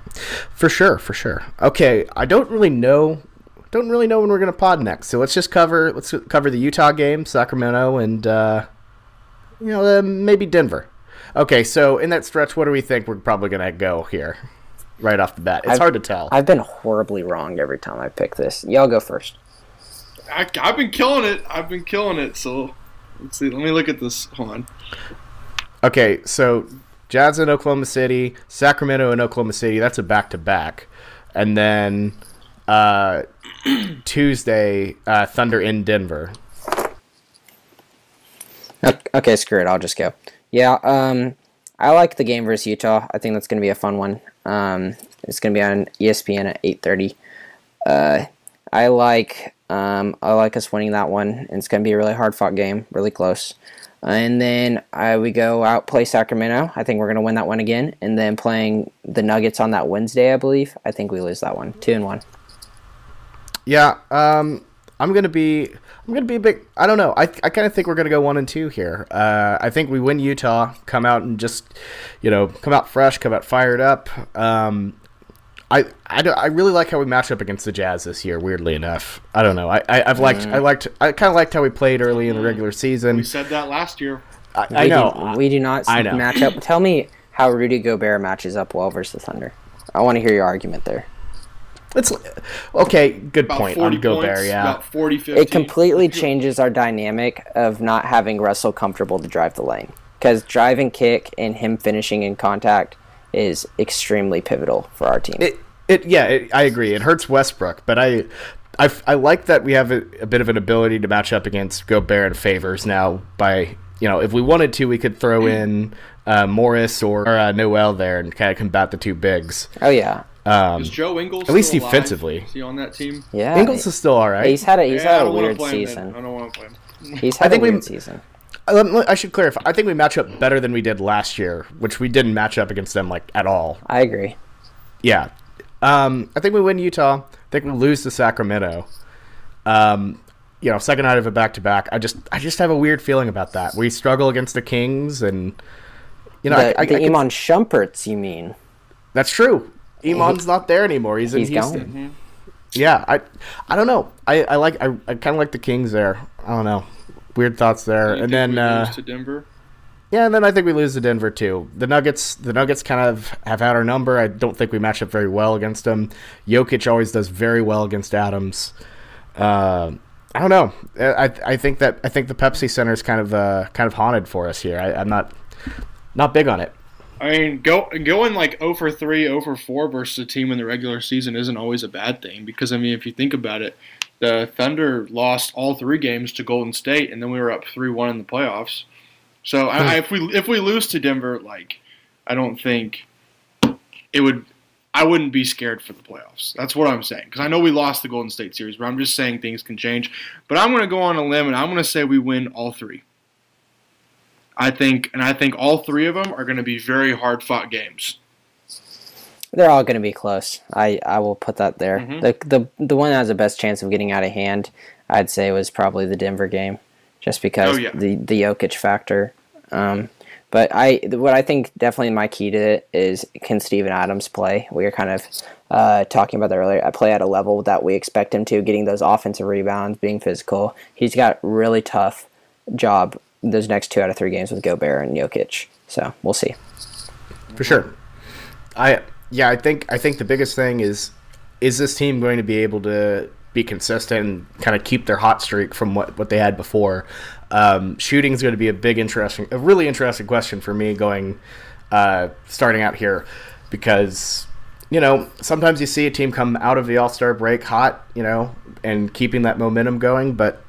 for sure, for sure. Okay, I don't really know, don't really know when we're gonna pod next. So let's just cover let's cover the Utah game, Sacramento, and uh, you know uh, maybe Denver. Okay, so in that stretch, what do we think we're probably gonna go here, right off the bat? It's I've- hard to tell. I've been horribly wrong every time I pick this. Y'all go first. I, I've been killing it. I've been killing it. So let's see. Let me look at this. Hold on. Okay, so Jazz in Oklahoma City, Sacramento and Oklahoma City. That's a back to back, and then uh, Tuesday, uh, Thunder in Denver. Ok- Okay, screw it. I'll just go. Yeah, um, I like the game versus Utah. I think that's going to be a fun one. Um, it's going to be on ESPN at eight thirty. Uh, I like um, I like us winning that one. and It's going to be a really hard fought game, really close. And then we go out play Sacramento. I think we're going to win that one again. And then playing the Nuggets on that Wednesday, I believe. I think we lose that one, two and one. Yeah, um, I'm gonna be. I'm gonna be a big. I don't know. I, I kind of think we're gonna go one and two here. Uh, I think we win Utah, come out and just, you know, come out fresh, come out fired up. Um, I, I, don't- I really like how we match up against the Jazz this year. Weirdly enough, I don't know. I, I I've liked I liked I kind of liked how we played early in the regular season. We said that last year. I, I We know. Do, we do not I know. match up. Tell me how Rudy Gobert matches up well versus the Thunder. I want to hear your argument there. It's okay. Good About point 40 on Gobert. points. Yeah. About 40, 50. It completely changes our dynamic of not having Russell comfortable to drive the lane. Because drive and kick and him finishing in contact is extremely pivotal for our team. It, it yeah, it, I agree. It hurts Westbrook, but I, I, I like that we have a, a bit of an ability to match up against Gobert and favors now. By you know, if we wanted to, we could throw in uh, Morris or, or uh, Noel there and kind of combat the two bigs. oh yeah, Um, Is Joe Ingles at least still alive? defensively. Is he on that team? yeah. Ingles is still all right. he's had a he's Yeah, had a weird play him season. I don't want to play him. He's had I think a we- season. I, let me- I should clarify. I think we match up better than we did last year, which we didn't match up against them like at all. I agree. Yeah. Um, I think we win Utah. I think we lose to Sacramento. Um, you know, second night of a back to back. I just I just have a weird feeling about that. We struggle against the Kings and you know, The, I, I, the I can- Iman Shumperts, you mean? that's true. Iman's not there anymore. He's in He's Houston. gone. Yeah, I I don't know. I, I like I, I kind of like the Kings there. I don't know. Weird thoughts there. You and think then we uh, lose to Denver. Yeah, and then I think we lose to Denver too. The Nuggets, the Nuggets kind of have had our number. I don't think we match up very well against them. Jokic always does very well against Adams. Uh, I don't know. I I think that I think the Pepsi Center is kind of uh, kind of haunted for us here. I, I'm not not big on it. I mean, go going like 0 for 3, 0 for 4 versus a team in the regular season isn't always a bad thing because I mean, if you think about it, the Thunder lost all three games to Golden State, and then we were up three one in the playoffs. So I, I, if we if we lose to Denver, like I don't think it would. I wouldn't be scared for the playoffs. That's what I'm saying because I know we lost the Golden State series, but I'm just saying things can change. But I'm going to go on a limb and I'm going to say we win all three. I think, and I think all three of them are going to be very hard fought games. They're all going to be close. I, I will put that there. Mhm. The, the the one that has the best chance of getting out of hand, I'd say, was probably the Denver game, just because Oh, yeah. the the Jokic factor. Um, but I what I think definitely my key to it is can Steven Adams play? We were kind of uh, talking about that earlier. I play at a level that we expect him to, getting those offensive rebounds, being physical. He's got really tough job those next two out of three games with Gobert and Jokic. So we'll see. for sure. I yeah, I think I think the biggest thing is is this team going to be able to be consistent and kind of keep their hot streak from what, what they had before. Um, shooting is going to be a big interesting, a really interesting question for me going uh, starting out here because you know sometimes you see a team come out of the All Star break hot, you know, and keeping that momentum going, but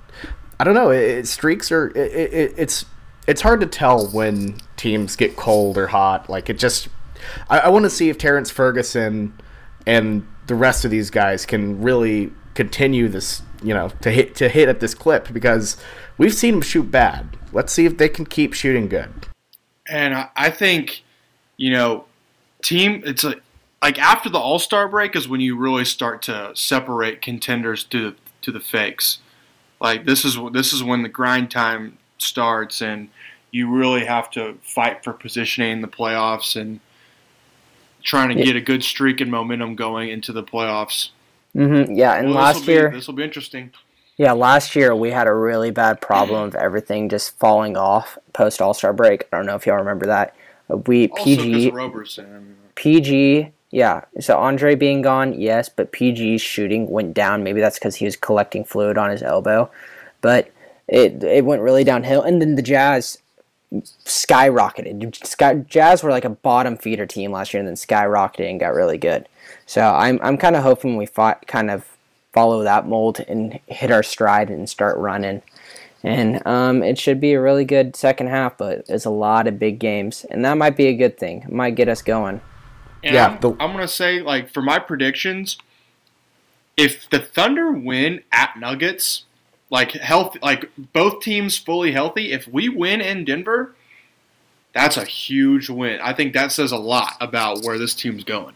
I don't know. It, it, streaks are it, it, it's it's hard to tell when teams get cold or hot. Like it just, I, I want to see if Terrence Ferguson and the rest of these guys can really continue this. You know, to hit to hit at this clip because we've seen them shoot bad. Let's see if they can keep shooting good. And I, think, you know, team. It's like like after the All Star break is when you really start to separate contenders to to the fakes. Like this is this is when the grind time starts, and you really have to fight for positioning in the playoffs and trying to Yeah. get a good streak and momentum going into the playoffs. hmm Yeah, and Well, last year, this will be interesting. Yeah, last year we had a really bad problem of everything just falling off post All Star break. I don't know if y'all remember that. We Also, PG Roberson. PG yeah. So Andre being gone, yes, but PG's shooting went down. Maybe that's because he was collecting fluid on his elbow, but it it went really downhill. And then the Jazz skyrocketed. Sky, Jazz were like a bottom feeder team last year, and then skyrocketed and got really good. So I'm I'm kind of hoping we fought, kind of follow that mold and hit our stride and start running. And um, it should be a really good second half, but it's a lot of big games, and that might be a good thing. It might get us going. And Yeah, I'm, the- I'm gonna say like for my predictions, if the Thunder win at Nuggets, like health, like both teams fully healthy, if we win in Denver, that's a huge win. I think that says a lot about where this team's going.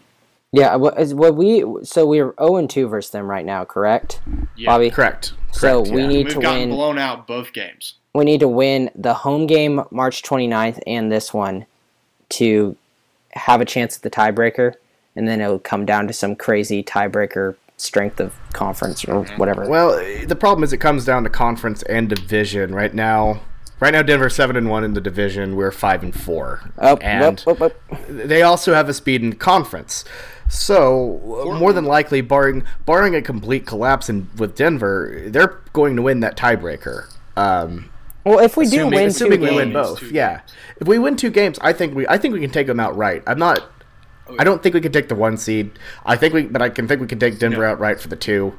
Yeah, what is what we so we're 0 and 2 versus them right now, correct? Yeah. Bobby. Correct. So Correct, we yeah. need We've to gotten win blown out both games. we need to win the home game March 29th and this one to have a chance at the tiebreaker and then it'll come down to some crazy tiebreaker strength of conference or whatever. Well, the problem is it comes down to conference and division right now. Right now, Denver seven and one in the division. We're five and four, Oh, and whoop, whoop, whoop. they also have a speed in conference. So uh, more than likely, barring barring a complete collapse in with Denver, they're going to win that tiebreaker. Um, Well, if we do assuming win two assuming we win both, Two yeah. If we win two games, I think we I think we can take them out right. I'm not. I don't think we can take the one seed. I think we, but I can think we can take Denver No. outright for the two.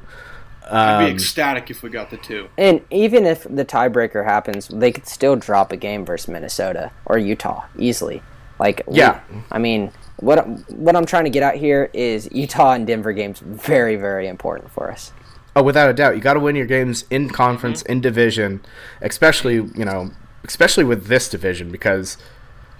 I'd be Um, ecstatic if we got the two. and even if the tiebreaker happens, they could still drop a game versus Minnesota or Utah easily. Like we- Yeah. I mean, what what I'm trying to get at here is Utah and Denver games very very important for us. Oh, without a doubt, you got to win your games in conference, mm-hmm. in division, especially you know, especially with this division because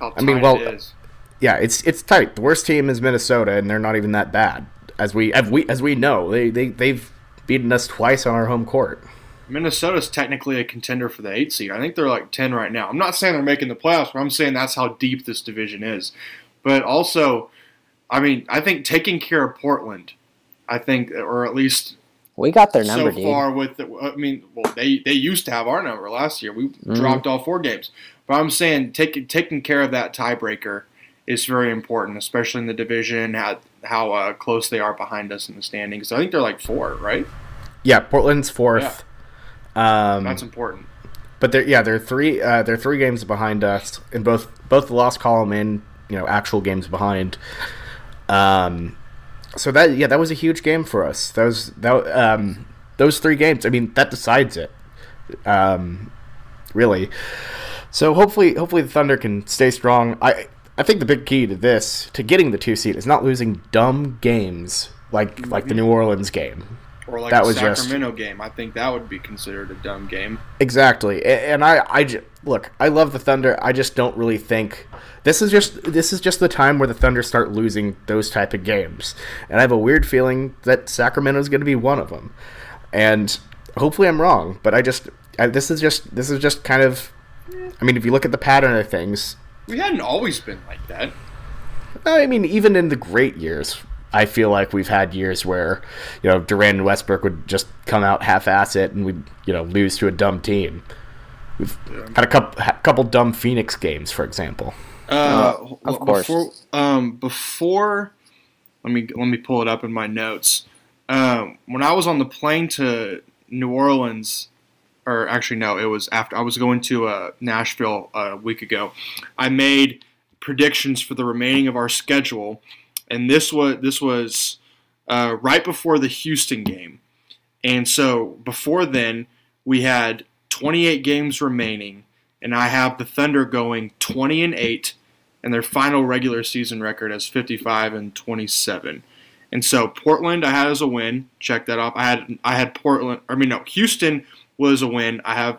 I mean, well, it yeah, it's it's tight. The worst team is Minnesota, and they're not even that bad as we as we as we know. They they they've beaten us twice on our home court. Minnesota's technically a contender for the eight seed. I think they're like ten right now. I'm not saying they're making the playoffs, but I'm saying that's how deep this division is. But also, I mean, I think taking care of Portland, I think, or at least We got their number, so dude. far with the, I mean, well, they they used to have our number last year. We Mm-hmm. dropped all four games, but I'm saying taking taking care of that tiebreaker is very important, especially in the division. How how uh, close they are behind us in the standings. I think they're like four, right? Yeah, Portland's fourth. Um, That's important. but they're yeah they're three uh, they're three games behind us in both both the lost column and you know actual games behind. Um, so that yeah that was a huge game for us. That that um, those three games. I mean, that decides it. Um, really. So hopefully, hopefully the Thunder can stay strong. I I think the big key to this, to getting the two seed, is not losing dumb games like like the New Orleans game. Or like That the was just- Sacramento game. I think that would be considered a dumb game. Exactly, and I, I look, I love the Thunder. I just don't really think this is just this is just the time where the Thunder start losing those type of games, and I have a weird feeling that Sacramento is going to be one of them, and hopefully I'm wrong, but I just I, this is just this is just kind of, I mean, if you look at the pattern of things, We hadn't always been like that. I mean, even in the great years, I feel like we've had years where, you know, Durant and Westbrook would just come out half-ass it, and we'd, you know, lose to a dumb team. We've had a couple, ha- couple dumb Phoenix games, for example. Uh, of course. Before, um, before, let me let me pull it up in my notes. Um, when I was on the plane to New Orleans, or actually no, it was after I was going to uh, Nashville a week ago. I made predictions for the remaining of our schedule, and this was this was uh, right before the Houston game, and so before then we had 28 games remaining, and I have the Thunder going 20 and 8, and their final regular season record as 55 and 27. And so Portland I had as a win. Check that off. I had I had Portland. I mean no, Houston was a win. I have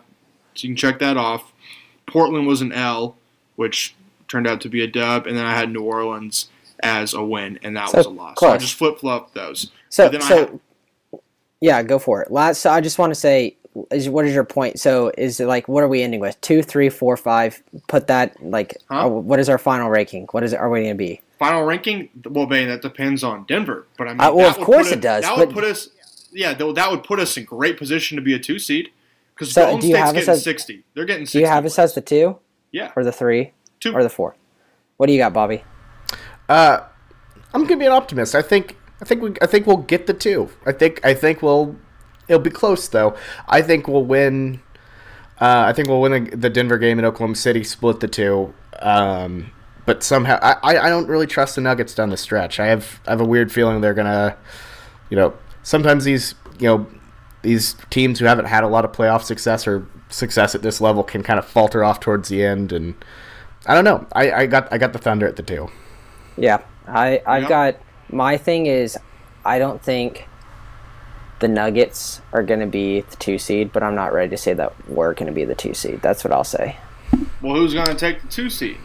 so you can check that off. Portland was an L, which turned out to be a dub, and then I had New Orleans as a win, and that So was a loss. So I just flip flopped those. So, then I so yeah, go for it. Last, so I just want to say, is what is your point? So, is it like what are we ending with? Two, three, four, five. Put that like, Huh? uh, what is our final ranking? What is it? Are we going to be? Final ranking, well, man, that depends on Denver. But I mean, Uh, well, of course put it does, That would put us, yeah, though that would put us in great position to be a two seed. Because So, Golden do you State's have us getting as- sixty. They're getting. 60 Do you have us as the two Yeah, or the three two. or the four? What do you got, Bobby? Uh, I'm gonna be an optimist. I think, I think we, I think we'll get the two. I think, I think we'll. It'll be close though. I think we'll win. Uh, I think we'll win the, the Denver game in Oklahoma City, split the two. Um, but somehow, I, I, I don't really trust the Nuggets down the stretch. I have, I have a weird feeling they're gonna, you know, sometimes these, you know, these teams who haven't had a lot of playoff success or success at this level can kind of falter off towards the end, and I don't know. I, I got, I got the Thunder at the two. Yeah, I I've Yeah. got my thing is I don't think the Nuggets are going to be the two seed, but I'm not ready to say that we're going to be the two seed. That's what I'll say. Well, who's going to take the two seed?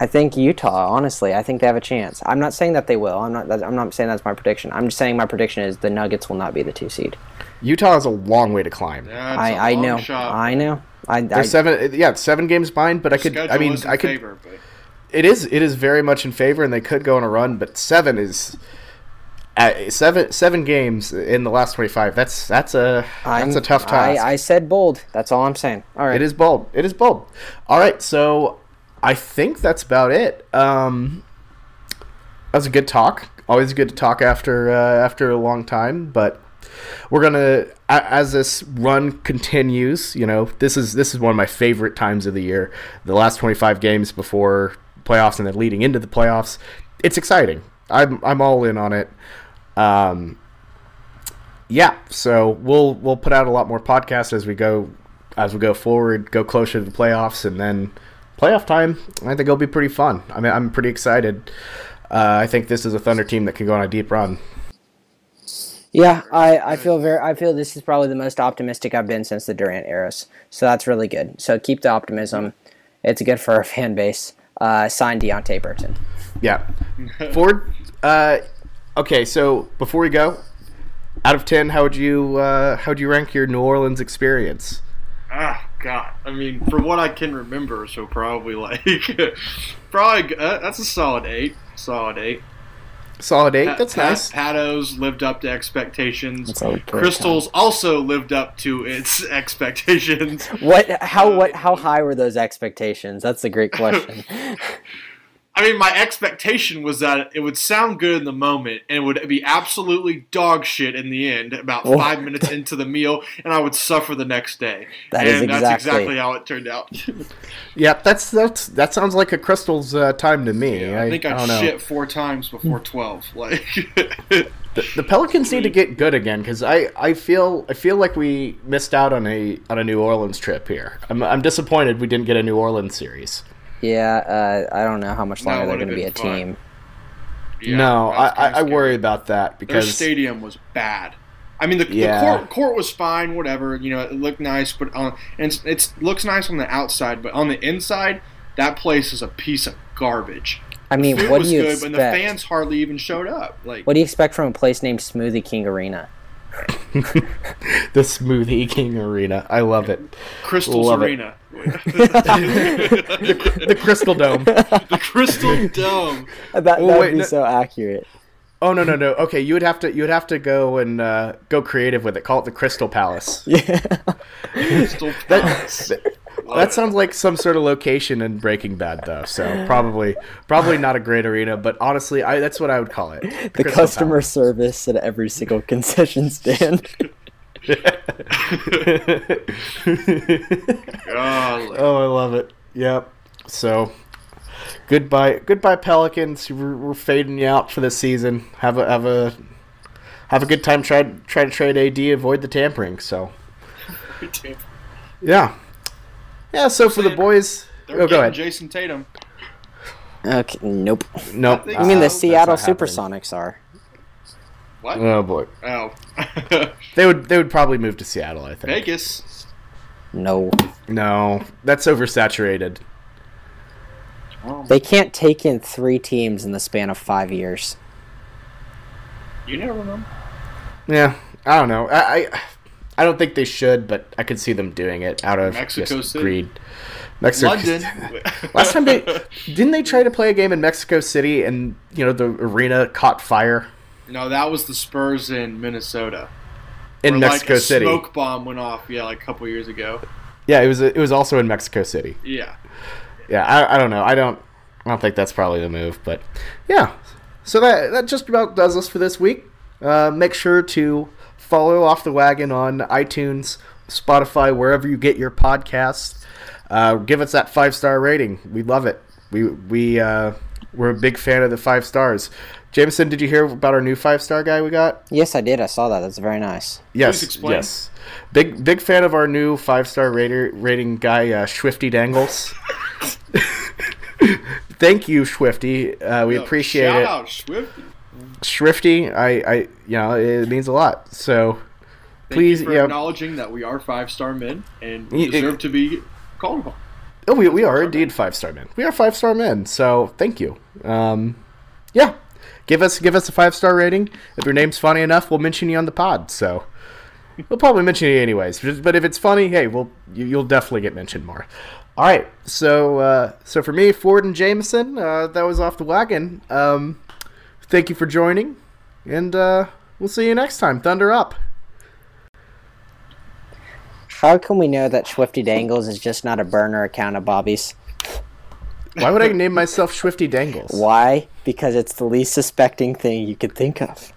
I think Utah. Honestly, I think they have a chance. I'm not saying that they will. I'm not. that- I'm not saying that's my prediction. I'm just saying my prediction is the Nuggets will not be the two seed. Utah has a long way to climb. That's a I I long know. shot. I know. I, They're I seven, yeah, seven games behind. But I could, I mean, I could. favor, but It is, it is very much in favor, and they could go on a run. But seven is, uh, seven, seven games in the last twenty-five. That's that's a I'm- that's a tough time. I. I said bold. That's all I'm saying. All right. It is bold. It is bold. All right, so I think that's about it. Um, that was a good talk. Always good to talk after uh, after a long time, but we're gonna as this run continues. You know, this is this is one of my favorite times of the year. The last twenty five games before playoffs and then leading into the playoffs. It's exciting. I'm I'm all in on it. Um, yeah, so we'll we'll put out a lot more podcasts as we go as we go forward, go closer to the playoffs, and then playoff time. I think it'll be pretty fun. I mean, I'm pretty excited. Uh, I think this is a Thunder team that can go on a deep run. Yeah, I, I feel very I feel this is probably the most optimistic I've been since the Durant eras. So that's really good. So keep the optimism. It's good for our fan base. Uh, sign Deonte Burton. Yeah. Ford. Uh, okay, so before we go, out of ten, how would you uh, how would you rank your New Orleans experience? ah, God. I mean, for what I can remember, so probably like, probably uh, that's a solid eight. Solid eight. Solid eight. Pat- That's Pat- nice. Patos lived up to expectations. That's a Crystals also lived up to its expectations. What how what how high were those expectations? That's a great question. I mean, my expectation was that it would sound good in the moment and it would be absolutely dog shit in the end, about Oh. five minutes into the meal, and I would suffer the next day. That and is that's exactly- exactly how it turned out. Yep, that's that's that sounds like a Crystal's uh, time to me. I think I, don't know. shit four times before twelve. Like, The, the Pelicans need to get good again because I, I feel I feel like we missed out on a on a New Orleans trip here. I'm I'm disappointed we didn't get a New Orleans series. Yeah, uh, I don't know how much longer they're going to be a fun. team. Yeah, no, I, I, I worry about that Their because stadium was bad. I mean, the, Yeah. the court court was fine, whatever. You know, it looked nice, but on and it's, it's looks nice on the outside, but on the inside, that place is a piece of garbage. I mean, Food what was do you good, expect? but the fans hardly even showed up. Like, What do you expect from a place named Smoothie King Arena? the Smoothie King Arena. I love it. Crystals Love it. Arena, The Crystal Dome. the Crystal Dome. That that Oh, would be no- so accurate. Oh no no no. Okay, you would have to you would have to go and uh, go creative with it. Call it the Crystal Palace. Yeah. Crystal Palace. That sounds like some sort of location in Breaking Bad, though. So probably, probably not a great arena. But honestly, I that's what I would call it. the Crystal customer Palace. service at every single concession stand. Golly. oh, I love it. Yep. So, goodbye, goodbye, Pelicans. We're, we're fading you out for this season. Have a have a have a good time. Try try to trade AD. Avoid the tampering. So, yeah, yeah. So for the boys, They're oh, go ahead. Jayson Tatum. okay, nope. Nope. I think I mean, the ah, Seattle not happening. Supersonics are. What? Oh boy, Oh, they would they would probably move to Seattle. I think. Vegas. No. No, that's oversaturated. They can't take in three teams in the span of five years. You never know. Yeah, I don't know. I, I I don't think they should, but I could see them doing it out of Mexico just City. greed. Mexico. London. Last time they didn't they try to play a game in Mexico City and you know the arena caught fire No, that was the Spurs in Minnesota. in Where, Mexico like, City. Smoke bomb went off. Yeah, like a couple years ago. Yeah, it was it was also in Mexico City. Yeah. Yeah, I, I don't know. I don't I don't think that's probably the move, but yeah. So that that just about does us for this week. Uh, make sure to follow off the wagon on iTunes, Spotify, wherever you get your podcasts. Uh, give us that five star rating. We love it. We we uh, we're a big fan of the five stars. Jameson, did you hear about our new five star guy we got? Yes, I did. I saw that. That's very nice. Yes, yes. Big big fan of our new five star rater rating guy, uh, Swifty Dangles. Thank you, Swifty. Uh, we Yo, appreciate shout it. out Swift. Swifty, I, I, you know, it means a lot. So, Thank please, you for yeah. acknowledging that we are five star men and Y- deserve to be called upon. Oh, we, we are indeed five star men. We are five star men. So thank you. Um, yeah, give us give us a five star rating. If your name's funny enough, we'll mention you on the pod. So we'll probably mention you anyways. But if it's funny, hey, we'll you, you'll definitely get mentioned more. All right. So uh, so for me, Ford and Jameson, uh, that was off the wagon. Um, thank you for joining, and uh, we'll see you next time. Thunder up. How can we know that Swifty Dangles is just not a burner account of Bobby's? Why would I name myself Swifty Dangles? Why? Because it's the least suspecting thing you could think of.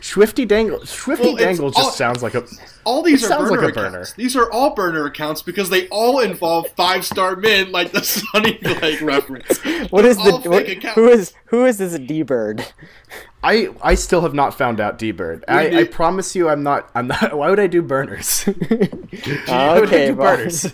Swifty Dangle. Swifty Well, Dangle just all- sounds like a. All these are burner like a accounts. burner. These are all burner accounts because they all involve five star men, like the Sunny Lake reference. What is the all fake what, who is who is this D Bird? I I still have not found out D Bird. I, I promise you, I'm not. I'm not. Why would I do burners? Why would I okay, do Bob. burners?